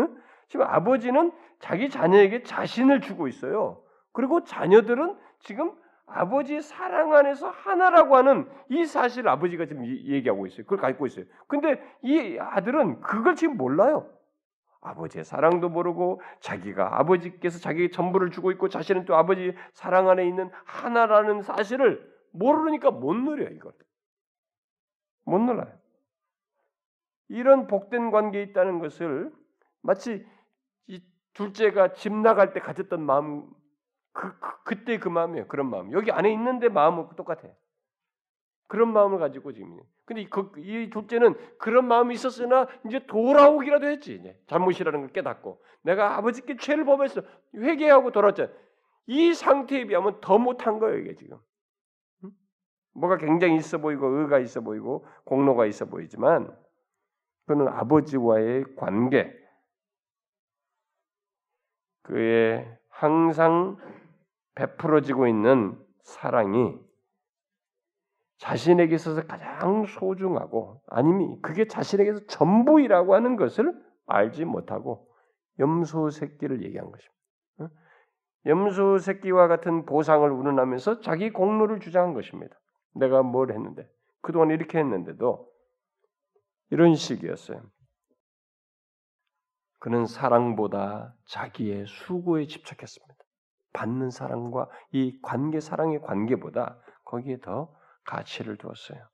응? 지금 아버지는 자기 자녀에게 자신을 주고 있어요. 그리고 자녀들은 지금 아버지의 사랑 안에서 하나라고 하는 이 사실을 아버지가 지금 얘기하고 있어요. 그걸 갖고 있어요. 근데 이 아들은 그걸 지금 몰라요. 아버지의 사랑도 모르고 자기가 아버지께서 자기에게 전부를 주고 있고 자신은 또 아버지 사랑 안에 있는 하나라는 사실을 모르니까 못 누려요, 이걸. 못 놀아요. 이런 복된 관계에 있다는 것을 마치 이 둘째가 집 나갈 때 가졌던 마음 그, 그, 때그 마음이에요. 그런 마음. 여기 안에 있는데 마음은 똑같아. 그런 마음을 가지고 지금. 근데 이, 그, 이 둘째는 그런 마음이 있었으나 이제 돌아오기라도 했지. 이제 잘못이라는 걸 깨닫고 내가 아버지께 죄를 범했어. 회개하고 돌아왔잖아. 이 상태에 비하면 더 못한 거예요, 이게 지금. 뭐가 굉장히 있어 보이고 의가 있어 보이고 공로가 있어 보이지만 그는 아버지와의 관계, 그의 항상 베풀어지고 있는 사랑이 자신에게 있어서 가장 소중하고 아니면 그게 자신에게서 전부이라고 하는 것을 알지 못하고 염소 새끼를 얘기한 것입니다. 염소 새끼와 같은 보상을 운운하면서 자기 공로를 주장한 것입니다. 내가 뭘 했는데 그동안 이렇게 했는데도 이런 식이었어요. 그는 사랑보다 자기의 수고에 집착했습니다. 받는 사랑과 이 관계 사랑의 관계보다 거기에 더 가치를 두었어요.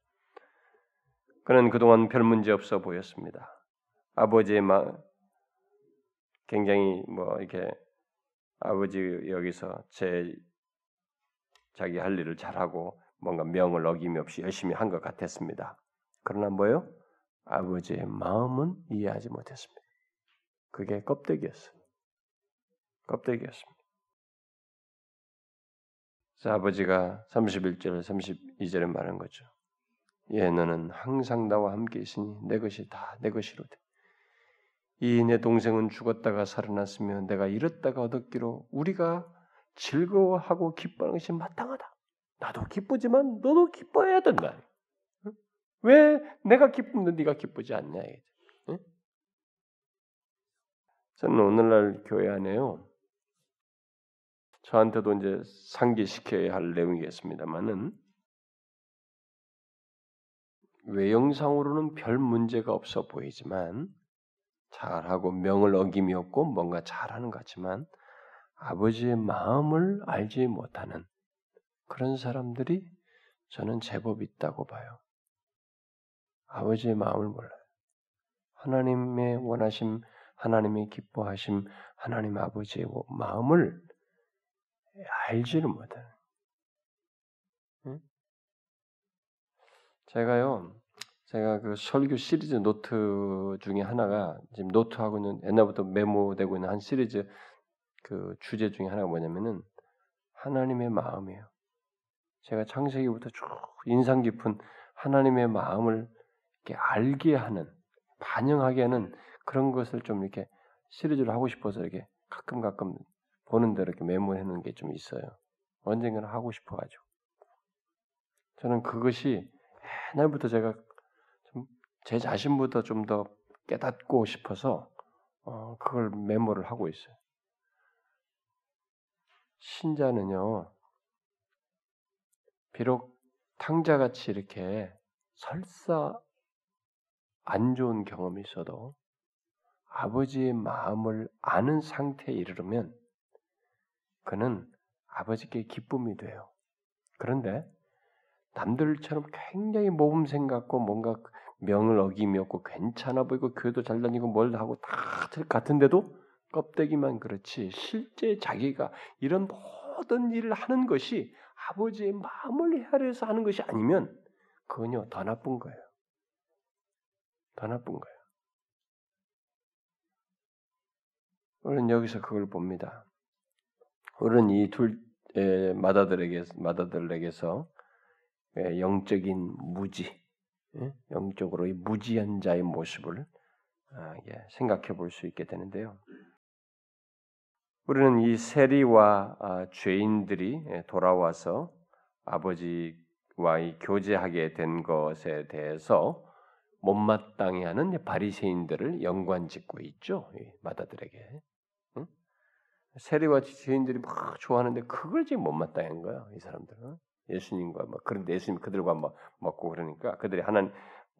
그는 그동안 별 문제 없어 보였습니다. 아버지의 마 굉장히 뭐 이렇게 아버지 여기서 제 자기 할 일을 잘하고 뭔가 명을 어김이 없이 열심히 한 것 같았습니다. 그러나 뭐요? 아버지의 마음은 이해하지 못했습니다. 그게 껍데기였어요. 껍데기였습니다. 아버지가 31절, 32절에 말한 거죠. 예, 너는 항상 나와 함께 있으니 내 것이 다 내 것이로되. 이 내 동생은 죽었다가 살아났으며 내가 잃었다가 얻었기로 우리가 즐거워하고 기뻐하는 것이 마땅하다. 나도 기쁘지만 너도 기뻐해야 된다. 왜 내가 기쁜데 네가 기쁘지 않냐? 저는 오늘날 교회 안에요. 저한테도 이제 상기시켜야 할 내용이겠습니다만은 외형상으로는 별 문제가 없어 보이지만 잘하고 명을 어김이 없고 뭔가 잘하는 것 같지만 아버지의 마음을 알지 못하는 그런 사람들이 저는 제법 있다고 봐요. 아버지의 마음을 몰라요. 하나님의 원하심, 하나님의 기뻐하심, 하나님 아버지의 마음을 알지를 못해요. 제가요, 제가 그 설교 시리즈 노트 중에 하나가 지금 노트하고 있는 옛날부터 메모되고 있는 한 시리즈 그 주제 중에 하나가 뭐냐면은 하나님의 마음이에요. 제가 창세기부터 쭉 인상 깊은 하나님의 마음을 이렇게 알게 하는, 반영하게 하는 그런 것을 좀 이렇게 시리즈를 하고 싶어서 이렇게 가끔 가끔 보는 대로 이렇게 메모해 놓은 게 좀 있어요. 언젠가는 하고 싶어 가지고. 저는 그것이 옛날부터 제가 좀 제 자신부터 좀더 깨닫고 싶어서 어, 그걸 메모를 하고 있어요. 신자는요, 비록 탕자같이 이렇게 설사 안 좋은 경험이 있어도 아버지의 마음을 아는 상태에 이르르면 그는 아버지께 기쁨이 돼요. 그런데 남들처럼 굉장히 모범생 같고 뭔가 명을 없고 괜찮아 보이고 교회도 잘 다니고 뭘 하고 다 같은데도 껍데기만 그렇지 실제 자기가 이런 모든 일을 하는 것이 아버지의 마음을 헤아려서 하는 것이 아니면 그건요 더 나쁜 거예요. 더 나쁜 거예요. 우리는 여기서 그걸 봅니다. 우리는 이 둘 마다들에게 마다들에게서 영적인 무지, 영적으로 이 무지한 자의 모습을 아, 생각해 볼 수 있게 되는데요. 우리는 이 세리와 아, 죄인들이 돌아와서 아버지와 교제하게 된 것에 대해서 못마땅해 하는 바리새인들을 연관짓고 있죠. 마다들에게. 세리와 지인들이 막 좋아하는데 그걸 지금 못마땅한 거야 이 사람들은. 예수님과 막 그런 예수님 그들과 막 먹고 그러니까 그들이 하나님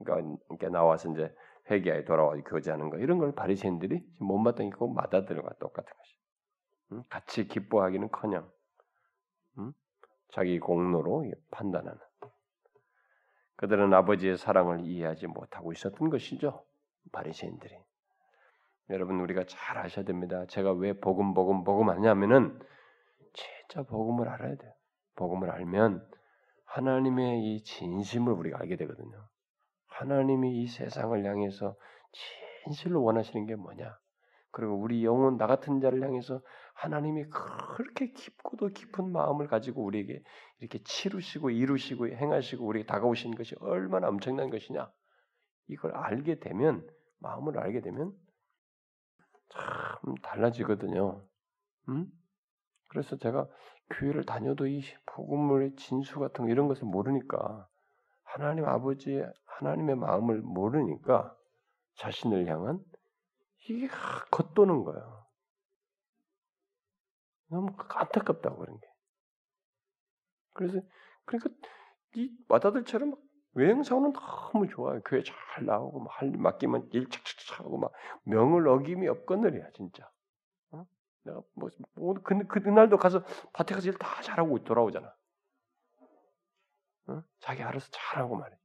그러니까 나와서 이제 회개하에 돌아와 교제하는 거 이런 걸 바리새인들이 못마땅히고 마다들과 똑같은 것이 응? 같이 기뻐하기는커녕. 응? 자기 공로로 판단하는. 그들은 아버지의 사랑을 이해하지 못하고 있었던 것이죠 바리새인들이 여러분 우리가 잘 아셔야 됩니다. 제가 왜 복음 복음 복음 하냐면은 진짜 복음을 알아야 돼요. 복음을 알면 하나님의 이 진심을 우리가 알게 되거든요. 하나님이 이 세상을 향해서 진실로 원하시는 게 뭐냐? 그리고 우리 영혼 나 같은 자를 향해서 하나님이 그렇게 깊고도 깊은 마음을 가지고 우리에게 이렇게 치루시고 이루시고 행하시고 우리에게 다가오신 것이 얼마나 엄청난 것이냐? 이걸 알게 되면 마음을 알게 되면 참 달라지거든요. 음? 그래서 제가 교회를 다녀도 이 복음의 진수 같은 거 이런 것을 모르니까 하나님 아버지 하나님의 마음을 모르니까 자신을 향한 이게 겉도는 거예요. 너무 안타깝다고 그런 게. 그래서 그러니까 이 마다들처럼 외형상으로는 너무 좋아요. 교회 잘 나오고 막 할, 맡기면 일 착착착 하고 막 명을 어김이 없건느이야 진짜. 어? 내가 뭐, 뭐 그, 그날도 가서 밭에 가서 일 다 잘하고 돌아오잖아. 어? 자기 알아서 잘하고 말이야.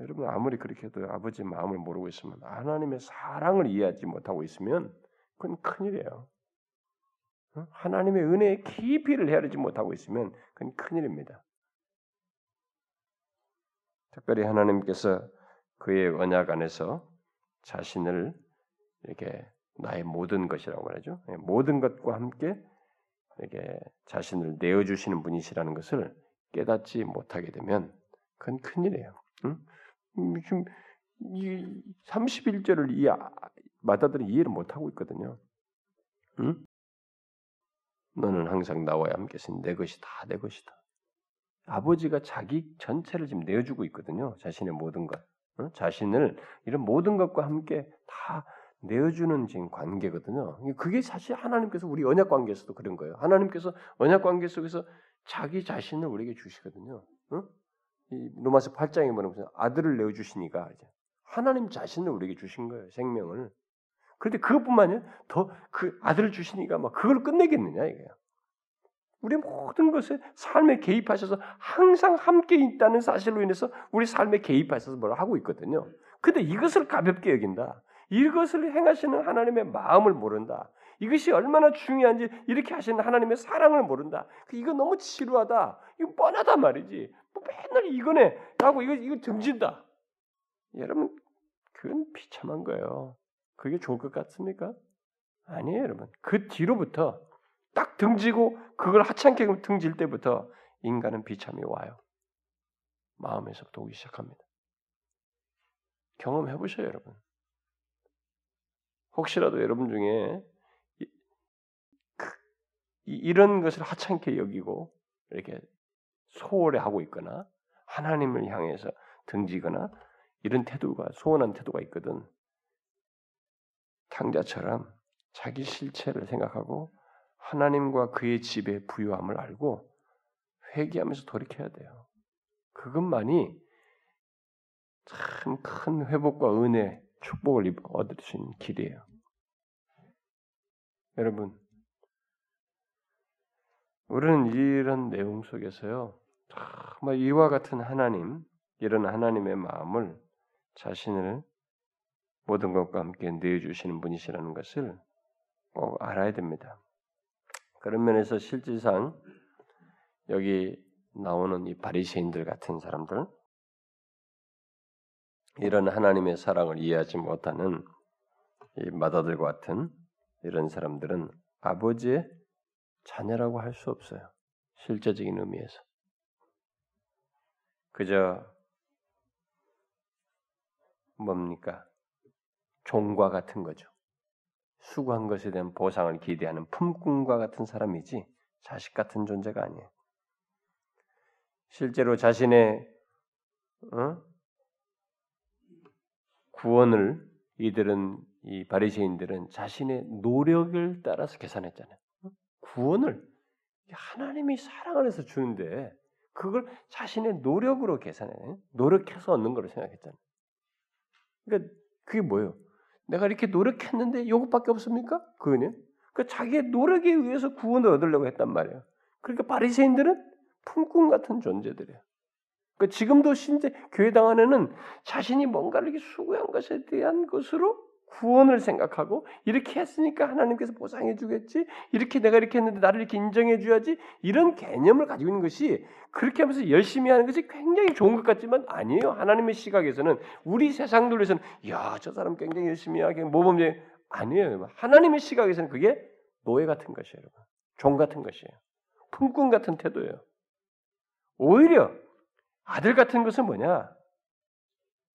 여러분 아무리 그렇게 해도 아버지 마음을 모르고 있으면 하나님의 사랑을 이해하지 못하고 있으면 그건 큰일이에요. 어? 하나님의 은혜의 깊이를 헤아리지 못하고 있으면 그건 큰일입니다. 특별히 하나님께서 그의 언약 안에서 자신을 이렇게 나의 모든 것이라고 말하죠. 예, 모든 것과 함께 이렇게 자신을 내어 주시는 분이시라는 것을 깨닫지 못하게 되면 그건 큰일이에요. 응? 음, 지금 이 31절을 이 마다들이 이해를 못 하고 있거든요. 응? 너는 항상 나와 함께 있으니 내 것이 다 내 것이다. 아버지가 자기 전체를 지금 내어주고 있거든요. 자신의 모든 것, 어? 자신을 이런 모든 것과 함께 다 내어주는 지금 관계거든요. 그게 사실 하나님께서 우리 언약 관계에서도 그런 거예요. 하나님께서 언약 관계 속에서 자기 자신을 우리에게 주시거든요. 어? 이 로마서 8장에 보면 아들을 내어 주시니까 이제 하나님 자신을 우리에게 주신 거예요. 생명을. 그런데 그것뿐만 아니라 더그 아들을 주시니까 막 그걸 끝내겠느냐 이게요. 우리 모든 것에 삶에 개입하셔서 항상 함께 있다는 사실로 인해서 우리 삶에 개입하셔서 뭘 하고 있거든요. 근데 이것을 가볍게 여긴다. 이것을 행하시는 하나님의 마음을 모른다. 이것이 얼마나 중요한지 이렇게 하시는 하나님의 사랑을 모른다. 그 이거 너무 지루하다. 이거 뻔하다 말이지. 뭐 맨날 이거네. 하고 이거 이거 등진다. 여러분 그건 비참한 거예요. 그게 좋을 것 같습니까? 아니에요, 여러분. 그 뒤로부터 딱 등지고 그걸 하찮게 등질 때부터 인간은 비참이 와요. 마음에서부터 오기 시작합니다. 경험해 보셔요, 여러분. 혹시라도 여러분 중에 그, 이런 것을 하찮게 여기고 이렇게 소홀해 하고 있거나 하나님을 향해서 등지거나 이런 태도가 소원한 태도가 있거든. 탕자처럼 자기 실체를 생각하고 하나님과 그의 집의 부유함을 알고 회개하면서 돌이켜야 돼요. 그것만이 참 큰 회복과 은혜, 축복을 얻을 수 있는 길이에요. 여러분, 우리는 이런 내용 속에서요, 정말 이와 같은 하나님, 이런 하나님의 마음을 자신을 모든 것과 함께 내어주시는 분이시라는 것을 꼭 알아야 됩니다. 그런 면에서 실질상 여기 나오는 이 바리새인들 같은 사람들 이런 하나님의 사랑을 이해하지 못하는 이 마다들과 같은 이런 사람들은 아버지의 자녀라고 할 수 없어요. 실제적인 의미에서. 그저 뭡니까? 종과 같은 거죠. 수고한 것에 대한 보상을 기대하는 품꾼과 같은 사람이지 자식 같은 존재가 아니에요. 실제로 자신의 어? 구원을 이들은 이 바리새인들은 자신의 노력을 따라서 계산했잖아요. 구원을 하나님이 사랑을 해서 주는데 그걸 자신의 노력으로 계산해 노력해서 얻는 거로 생각했잖아요. 그러니까 그게 뭐예요? 내가 이렇게 노력했는데 이것밖에 없습니까? 그거는 그 자기의 노력에 의해서 구원을 얻으려고 했단 말이에요. 그러니까 바리새인들은 품꾼 같은 존재들이에요. 그러니까 지금도 신재 교회 당 안에는 자신이 뭔가를 이렇게 수고한 것에 대한 것으로 구원을 생각하고 이렇게 했으니까 하나님께서 보상해 주겠지. 이렇게 내가 이렇게 했는데 나를 이렇게 인정해 줘야지. 이런 개념을 가지고 있는 것이 그렇게 하면서 열심히 하는 것이 굉장히 좋은 것 같지만 아니에요. 하나님의 시각에서는 우리 세상 들에서는 야, 저 사람 굉장히 열심히 하게 모범제 아니에요. 하나님의 시각에서는 그게 노예 같은 것이에요, 여러분. 종 같은 것이에요. 품꾼 같은 태도예요. 오히려 아들 같은 것은 뭐냐?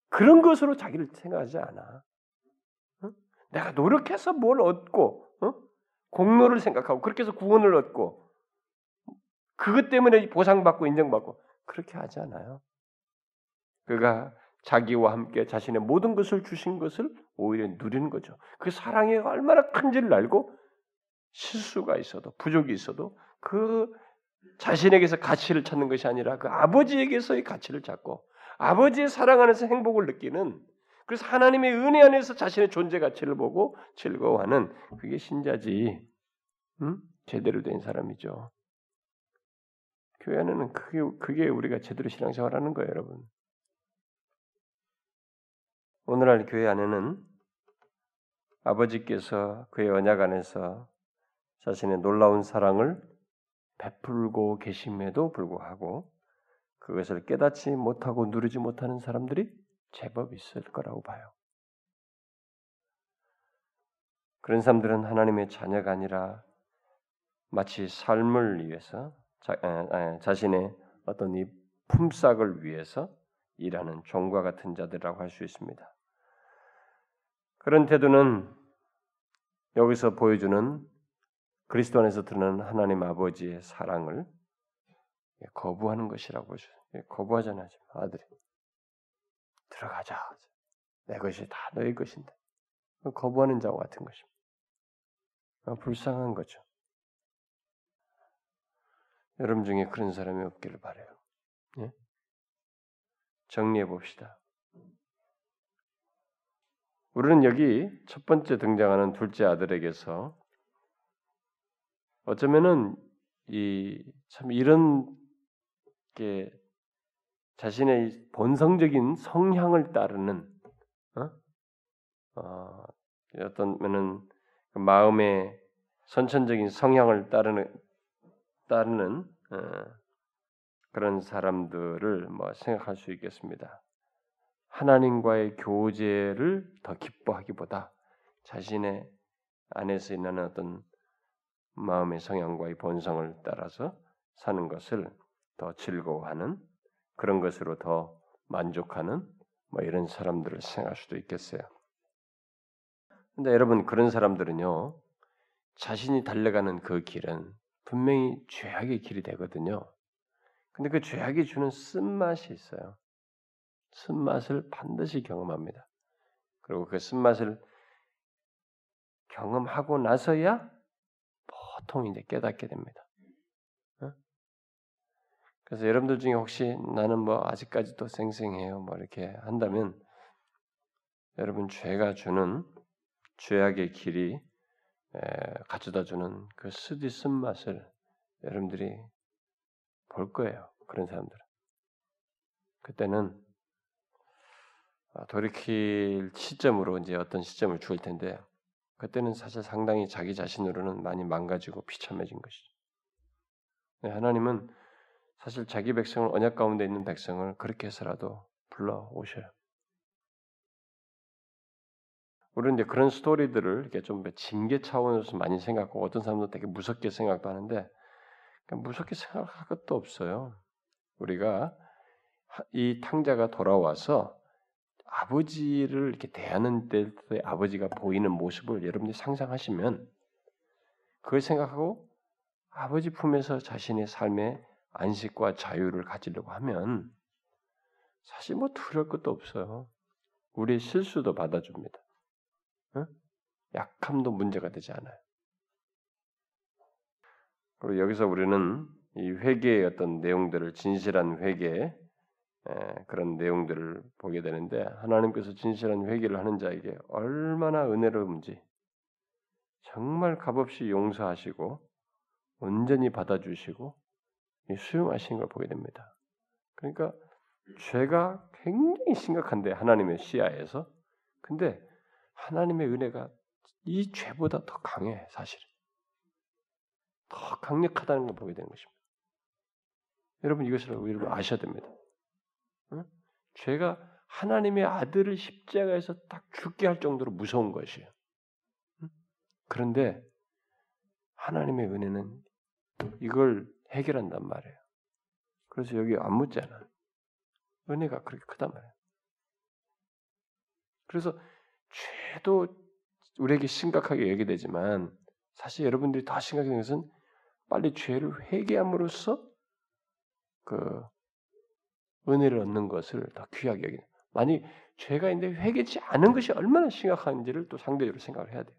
그런 것으로 자기를 생각하지 않아. 내가 노력해서 뭘 얻고 어? 공로를 생각하고 그렇게 해서 구원을 얻고 그것 때문에 보상받고 인정받고 그렇게 하지 않아요. 그가 자기와 함께 자신의 모든 것을 주신 것을 오히려 누리는 거죠. 그 사랑이 얼마나 큰지를 알고 실수가 있어도 부족이 있어도 그 자신에게서 가치를 찾는 것이 아니라 그 아버지에게서의 가치를 찾고 아버지의 사랑 안에서 행복을 느끼는 그래서 하나님의 은혜 안에서 자신의 존재 가치를 보고 즐거워하는 그게 신자지. 음? 제대로 된 사람이죠. 교회 안에는 그게, 그게 우리가 제대로 신앙생활하는 거예요, 여러분. 오늘날 교회 안에는 아버지께서 그의 언약 안에서 자신의 놀라운 사랑을 베풀고 계심에도 불구하고 그것을 깨닫지 못하고 누리지 못하는 사람들이 제법 있을 거라고 봐요. 그런 사람들은 하나님의 자녀가 아니라 마치 삶을 위해서 자, 아, 자신의 어떤 이 품삯을 위해서 일하는 종과 같은 자들이라고 할 수 있습니다. 그런 태도는 여기서 보여주는 그리스도 안에서 드러나는 하나님 아버지의 사랑을 거부하는 것이라고 거부하잖아요. 아들이 들어가자. 내 것이 다 너의 것인데. 거부하는 자와 같은 것입니다. 어, 불쌍한 거죠. 여러분 중에 그런 사람이 없기를 바래요. 예? 정리해 봅시다. 우리는 여기 첫 번째 등장하는 둘째 아들에게서 어쩌면은 이 참 이런 게 자신의 본성적인 성향을 따르는 어? 어, 어떤 면은 그 마음의 선천적인 성향을 따르는 따르는 어, 그런 사람들을 뭐 생각할 수 있겠습니다. 하나님과의 교제를 더 기뻐하기보다 자신의 안에서 있는 어떤 마음의 성향과의 본성을 따라서 사는 것을 더 즐거워하는 그런 것으로 더 만족하는 뭐 이런 사람들을 생각할 수도 있겠어요. 근데 여러분 그런 사람들은요 자신이 달려가는 그 길은 분명히 죄악의 길이 되거든요. 근데 그 죄악이 주는 쓴맛이 있어요. 쓴맛을 반드시 경험합니다. 그리고 그 쓴맛을 경험하고 나서야 보통 이제 깨닫게 됩니다. 그래서 여러분들 중에 혹시 나는 뭐 아직까지도 쌩쌩해요. 뭐 이렇게 한다면 여러분 죄가 주는 죄악의 길이 가져다 주는 그 쓰디 쓴 맛을 여러분들이 볼 거예요. 그런 사람들은. 그때는 아, 돌이킬 시점으로 이제 어떤 시점을 주을 텐데 그때는 사실 상당히 자기 자신으로는 많이 망가지고 비참해진 것이죠. 네, 하나님은 사실 자기 백성을 언약 가운데 있는 백성을 그렇게 해서라도 불러 오셔요. 우리는 이제 그런 스토리들을 이렇게 좀 징계 차원에서 많이 생각하고 어떤 사람도 되게 무섭게 생각도 하는데 무섭게 생각할 것도 없어요. 우리가 이 탕자가 돌아와서 아버지를 이렇게 대하는 때 아버지가 보이는 모습을 여러분들이 상상하시면 그걸 생각하고 아버지 품에서 자신의 삶의 안식과 자유를 가지려고 하면 사실 뭐 두려울 것도 없어요. 우리의 실수도 받아줍니다. 응? 약함도 문제가 되지 않아요. 그리고 여기서 우리는 이 회개의 어떤 내용들을 진실한 회개 그런 내용들을 보게 되는데 하나님께서 진실한 회개를 하는 자에게 얼마나 은혜로운지 정말 값없이 용서하시고 온전히 받아주시고 수용하시는 걸 보게 됩니다. 그러니까 죄가 굉장히 심각한데 하나님의 시야에서 근데 하나님의 은혜가 이 죄보다 더 강해 사실은 더 강력하다는 걸 보게 되는 것입니다. 여러분 이것을 여러분 아셔야 됩니다. 응? 죄가 하나님의 아들을 십자가에서 딱 죽게 할 정도로 무서운 것이에요. 응? 그런데 하나님의 은혜는 이걸 해결한단 말이에요. 그래서 여기 안 묻잖아. 은혜가 그렇게 크단 말이에요. 그래서 죄도 우리에게 심각하게 얘기되지만 사실 여러분들이 더 심각한 것은 빨리 죄를 회개함으로써 그 은혜를 얻는 것을 더 귀하게 여기는. 만약 죄가 있는데 회개치 않은 것이 얼마나 심각한지를 또 상대적으로 생각을 해야 돼요.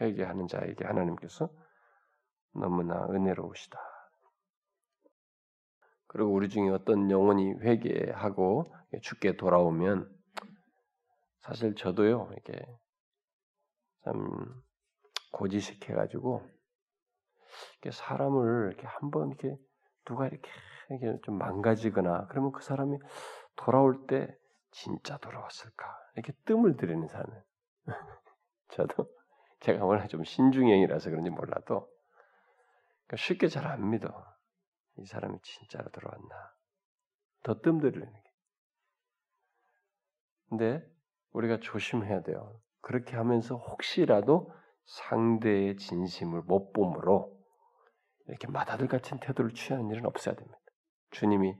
회개하는 자에게 하나님께서 너무나 은혜로우시다. 그리고 우리 중에 어떤 영혼이 회개하고 죽게 돌아오면 사실 저도요 이렇게 참 고지식해가지고 이렇게 사람을 이렇게 한번 이렇게 누가 이렇게, 이렇게 좀 망가지거나 그러면 그 사람이 돌아올 때 진짜 돌아왔을까 이렇게 뜸을 들이는 사람은 저도 제가 워낙 좀 신중형이라서 그런지 몰라도 쉽게 잘 안 믿어. 이 사람이 진짜로 돌아왔나. 더 뜸들이는 게. 근데 우리가 조심해야 돼요. 그렇게 하면서 혹시라도 상대의 진심을 못 봄으로 이렇게 마다들 같은 태도를 취하는 일은 없어야 됩니다. 주님이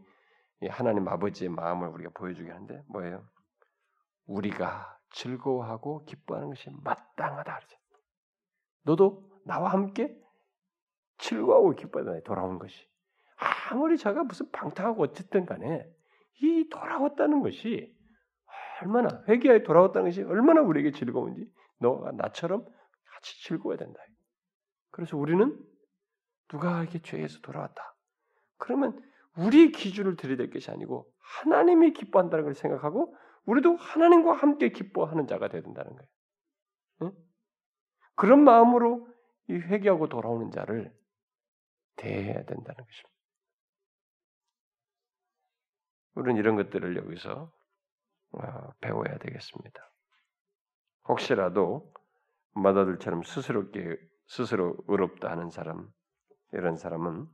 하나님 아버지의 마음을 우리가 보여주게 하는데 뭐예요? 우리가 즐거워하고 기뻐하는 것이 마땅하다 그러죠. 너도 나와 함께 즐거워하고 기뻐하다 돌아온 것이 아무리 자가 무슨 방탕하고 어쨌든 간에 이 돌아왔다는 것이 얼마나 회개하에 돌아왔다는 것이 얼마나 우리에게 즐거운지 너가 나처럼 같이 즐거워야 된다. 그래서 우리는 누가 이렇게 죄에서 돌아왔다. 그러면 우리 기준을 들이댈 것이 아니고 하나님이 기뻐한다는 걸 생각하고 우리도 하나님과 함께 기뻐하는 자가 되야 된다는 거예요. 응? 그런 마음으로 이 회개하고 돌아오는 자를 대해야 된다는 것입니다. 우리는 이런 것들을 여기서 어, 배워야 되겠습니다. 혹시라도 마다들처럼 스스로게 스스로 의롭다 하는 사람 이런 사람은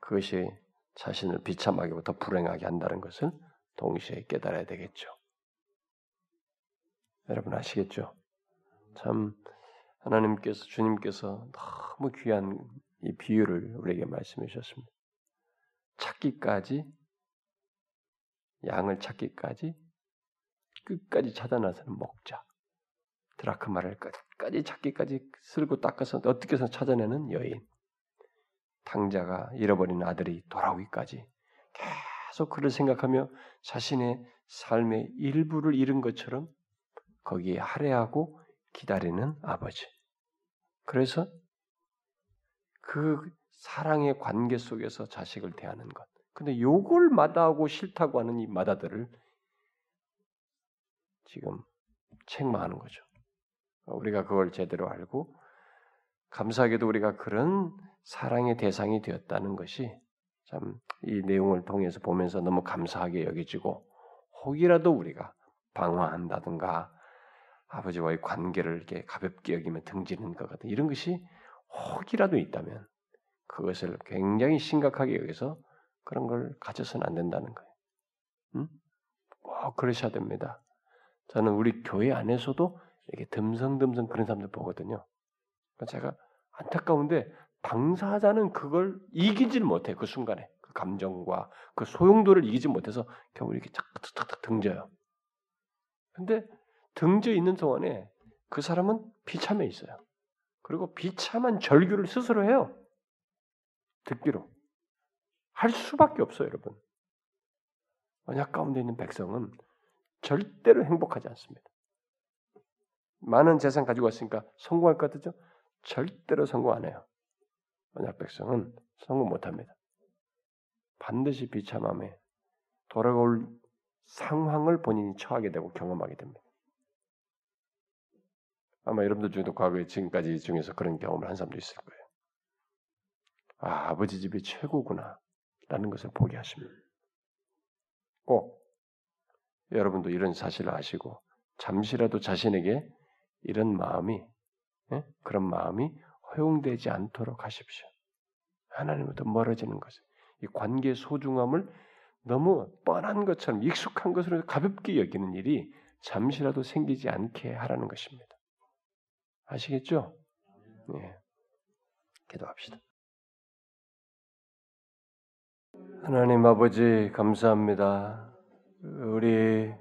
그것이 자신을 비참하게 더 불행하게 한다는 것을 동시에 깨달아야 되겠죠. 여러분 아시겠죠? 참 하나님께서 주님께서 너무 귀한 이 비유를 우리에게 말씀해 주셨습니다. 찾기까지 양을 찾기까지 끝까지 찾아 나서는 목자. 드라크마를 끝까지 찾기까지 쓸고 닦아서 어떻게 해서 찾아내는 여인. 당자가 잃어버린 아들이 돌아오기까지 계속 그를 생각하며 자신의 삶의 일부를 잃은 것처럼 거기에 할애하고 기다리는 아버지. 그래서 그 사랑의 관계 속에서 자식을 대하는 것. 근데 요걸 마다하고 싫다고 하는 이 마다들을 지금 책망하는 거죠. 우리가 그걸 제대로 알고 감사하게도 우리가 그런 사랑의 대상이 되었다는 것이 참 이 내용을 통해서 보면서 너무 감사하게 여겨지고 혹이라도 우리가 방황한다든가 아버지와의 관계를 이렇게 가볍게 여기면 등지는 것 같은 이런 것이 혹이라도 있다면 그것을 굉장히 심각하게 여기서 그런 걸 가져서는 안 된다는 거예요. 응? 꼭 그러셔야 됩니다. 저는 우리 교회 안에서도 이렇게 듬성듬성 그런 사람들 보거든요. 그러니까 제가 안타까운데 당사자는 그걸 이기질 못해 그 순간에 그 감정과 그 소용도를 이기지 못해서 결국 이렇게 탁탁탁 등져요. 근데 등져 있는 동안에 그 사람은 비참해 있어요. 그리고 비참한 절규를 스스로 해요. 듣기로 할 수밖에 없어요, 여러분. 언약 가운데 있는 백성은 절대로 행복하지 않습니다. 많은 재산 가지고 왔으니까 성공할 것 같죠? 절대로 성공 안 해요. 언약 백성은 성공 못 합니다. 반드시 비참함에 돌아올 상황을 본인이 처하게 되고 경험하게 됩니다. 아마 여러분들 중에도 과거에 지금까지 중에서 그런 경험을 한 사람도 있을 거예요. 아, 아버지 집이 최고구나. 라는 것을 보게 하십니다. 꼭 여러분도 이런 사실을 아시고 잠시라도 자신에게 이런 마음이 예? 그런 마음이 허용되지 않도록 하십시오. 하나님부터 멀어지는 것을 이 관계의 소중함을 너무 뻔한 것처럼 익숙한 것으로 가볍게 여기는 일이 잠시라도 생기지 않게 하라는 것입니다. 아시겠죠? 네. 기도합시다. 하나님 아버지 감사합니다. 우리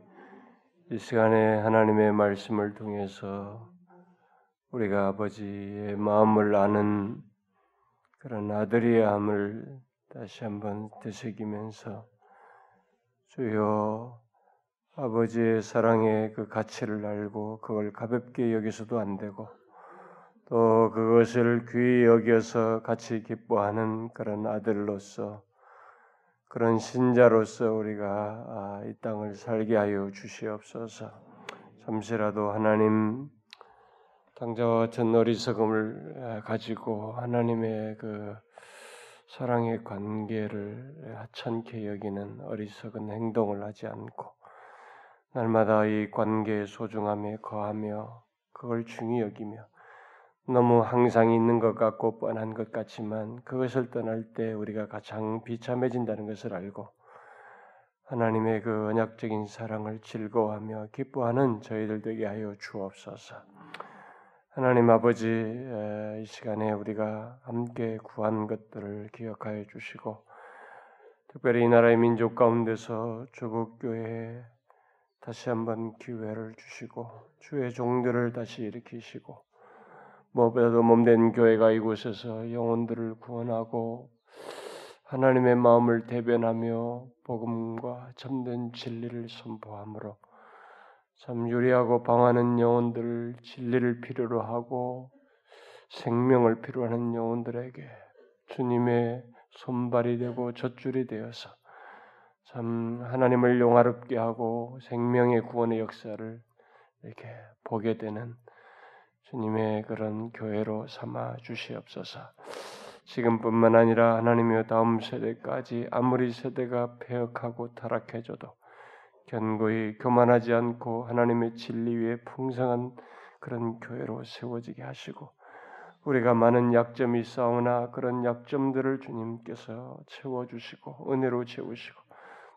이 시간에 하나님의 말씀을 통해서 우리가 아버지의 마음을 아는 그런 아들의 함을 다시 한번 되새기면서 주여 아버지의 사랑의 그 가치를 알고 그걸 가볍게 여기서도 안 되고 또 그것을 귀히 여겨서 같이 기뻐하는 그런 아들로서 그런 신자로서 우리가 아, 이 땅을 살게 하여 주시옵소서. 잠시라도 하나님 당자와 같은 어리석음을 아, 가지고 하나님의 그 사랑의 관계를 하찮게 여기는 어리석은 행동을 하지 않고 날마다 이 관계의 소중함에 거하며 그걸 중히 여기며 너무 항상 있는 것 같고 뻔한 것 같지만 그것을 떠날 때 우리가 가장 비참해진다는 것을 알고 하나님의 그 언약적인 사랑을 즐거워하며 기뻐하는 저희들 되게 하여 주옵소서. 하나님 아버지 이 시간에 우리가 함께 구한 것들을 기억하여 주시고 특별히 이 나라의 민족 가운데서 조국 교회에 다시 한번 기회를 주시고 주의 종들을 다시 일으키시고 무엇보다도 몸된 교회가 이곳에서 영혼들을 구원하고 하나님의 마음을 대변하며 복음과 참된 진리를 선포함으로 참 유리하고 방하는 영혼들 진리를 필요로 하고 생명을 필요로 하는 영혼들에게 주님의 손발이 되고 젖줄이 되어서 참 하나님을 용화롭게 하고 생명의 구원의 역사를 이렇게 보게 되는 주님의 그런 교회로 삼아 주시옵소서. 지금뿐만 아니라 하나님의 다음 세대까지 아무리 세대가 폐역하고 타락해져도 견고히 교만하지 않고 하나님의 진리 위에 풍성한 그런 교회로 세워지게 하시고 우리가 많은 약점이 있사오나 그런 약점들을 주님께서 채워주시고 은혜로 채우시고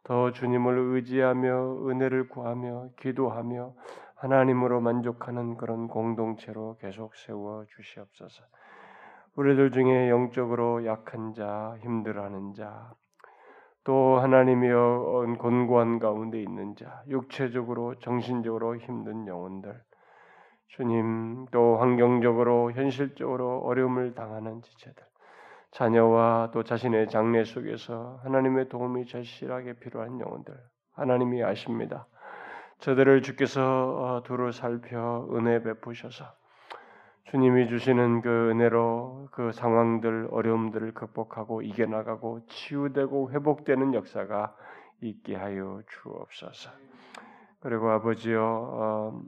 더 주님을 의지하며 은혜를 구하며 기도하며 하나님으로 만족하는 그런 공동체로 계속 세워 주시옵소서. 우리들 중에 영적으로 약한 자, 힘들어하는 자, 또 하나님이여 곤고한 가운데 있는 자, 육체적으로 정신적으로 힘든 영혼들, 주님 또 환경적으로 현실적으로 어려움을 당하는 지체들, 자녀와 또 자신의 장래 속에서 하나님의 도움이 절실하게 필요한 영혼들, 하나님이 아십니다. 저들을 주께서 어, 두루 살펴 은혜 베푸셔서 주님이 주시는 그 은혜로 그 상황들 어려움들을 극복하고 이겨나가고 치유되고 회복되는 역사가 있게 하여 주옵소서. 그리고 아버지여 어,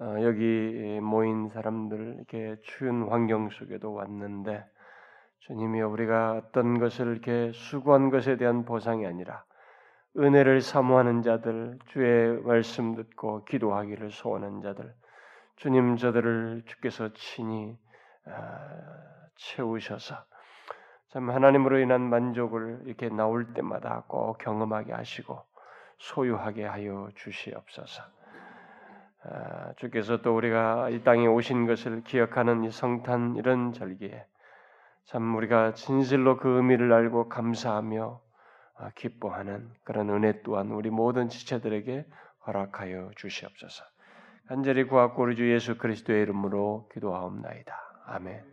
어, 여기 모인 사람들 이렇게 추운 환경 속에도 왔는데 주님이여 우리가 어떤 것을 이렇게 수고한 것에 대한 보상이 아니라 은혜를 사모하는 자들, 주의 말씀 듣고 기도하기를 소원하는 자들, 주님 저들을 주께서 친히 아, 채우셔서 참 하나님으로 인한 만족을 이렇게 나올 때마다 꼭 경험하게 하시고 소유하게 하여 주시옵소서. 아, 주께서 또 우리가 이 땅에 오신 것을 기억하는 이 성탄 이런 절기에 참 우리가 진실로 그 의미를 알고 감사하며 아, 기뻐하는 그런 은혜 또한 우리 모든 지체들에게 허락하여 주시옵소서. 간절히 구하고 우리 주 예수 그리스도의 이름으로 기도하옵나이다. 아멘.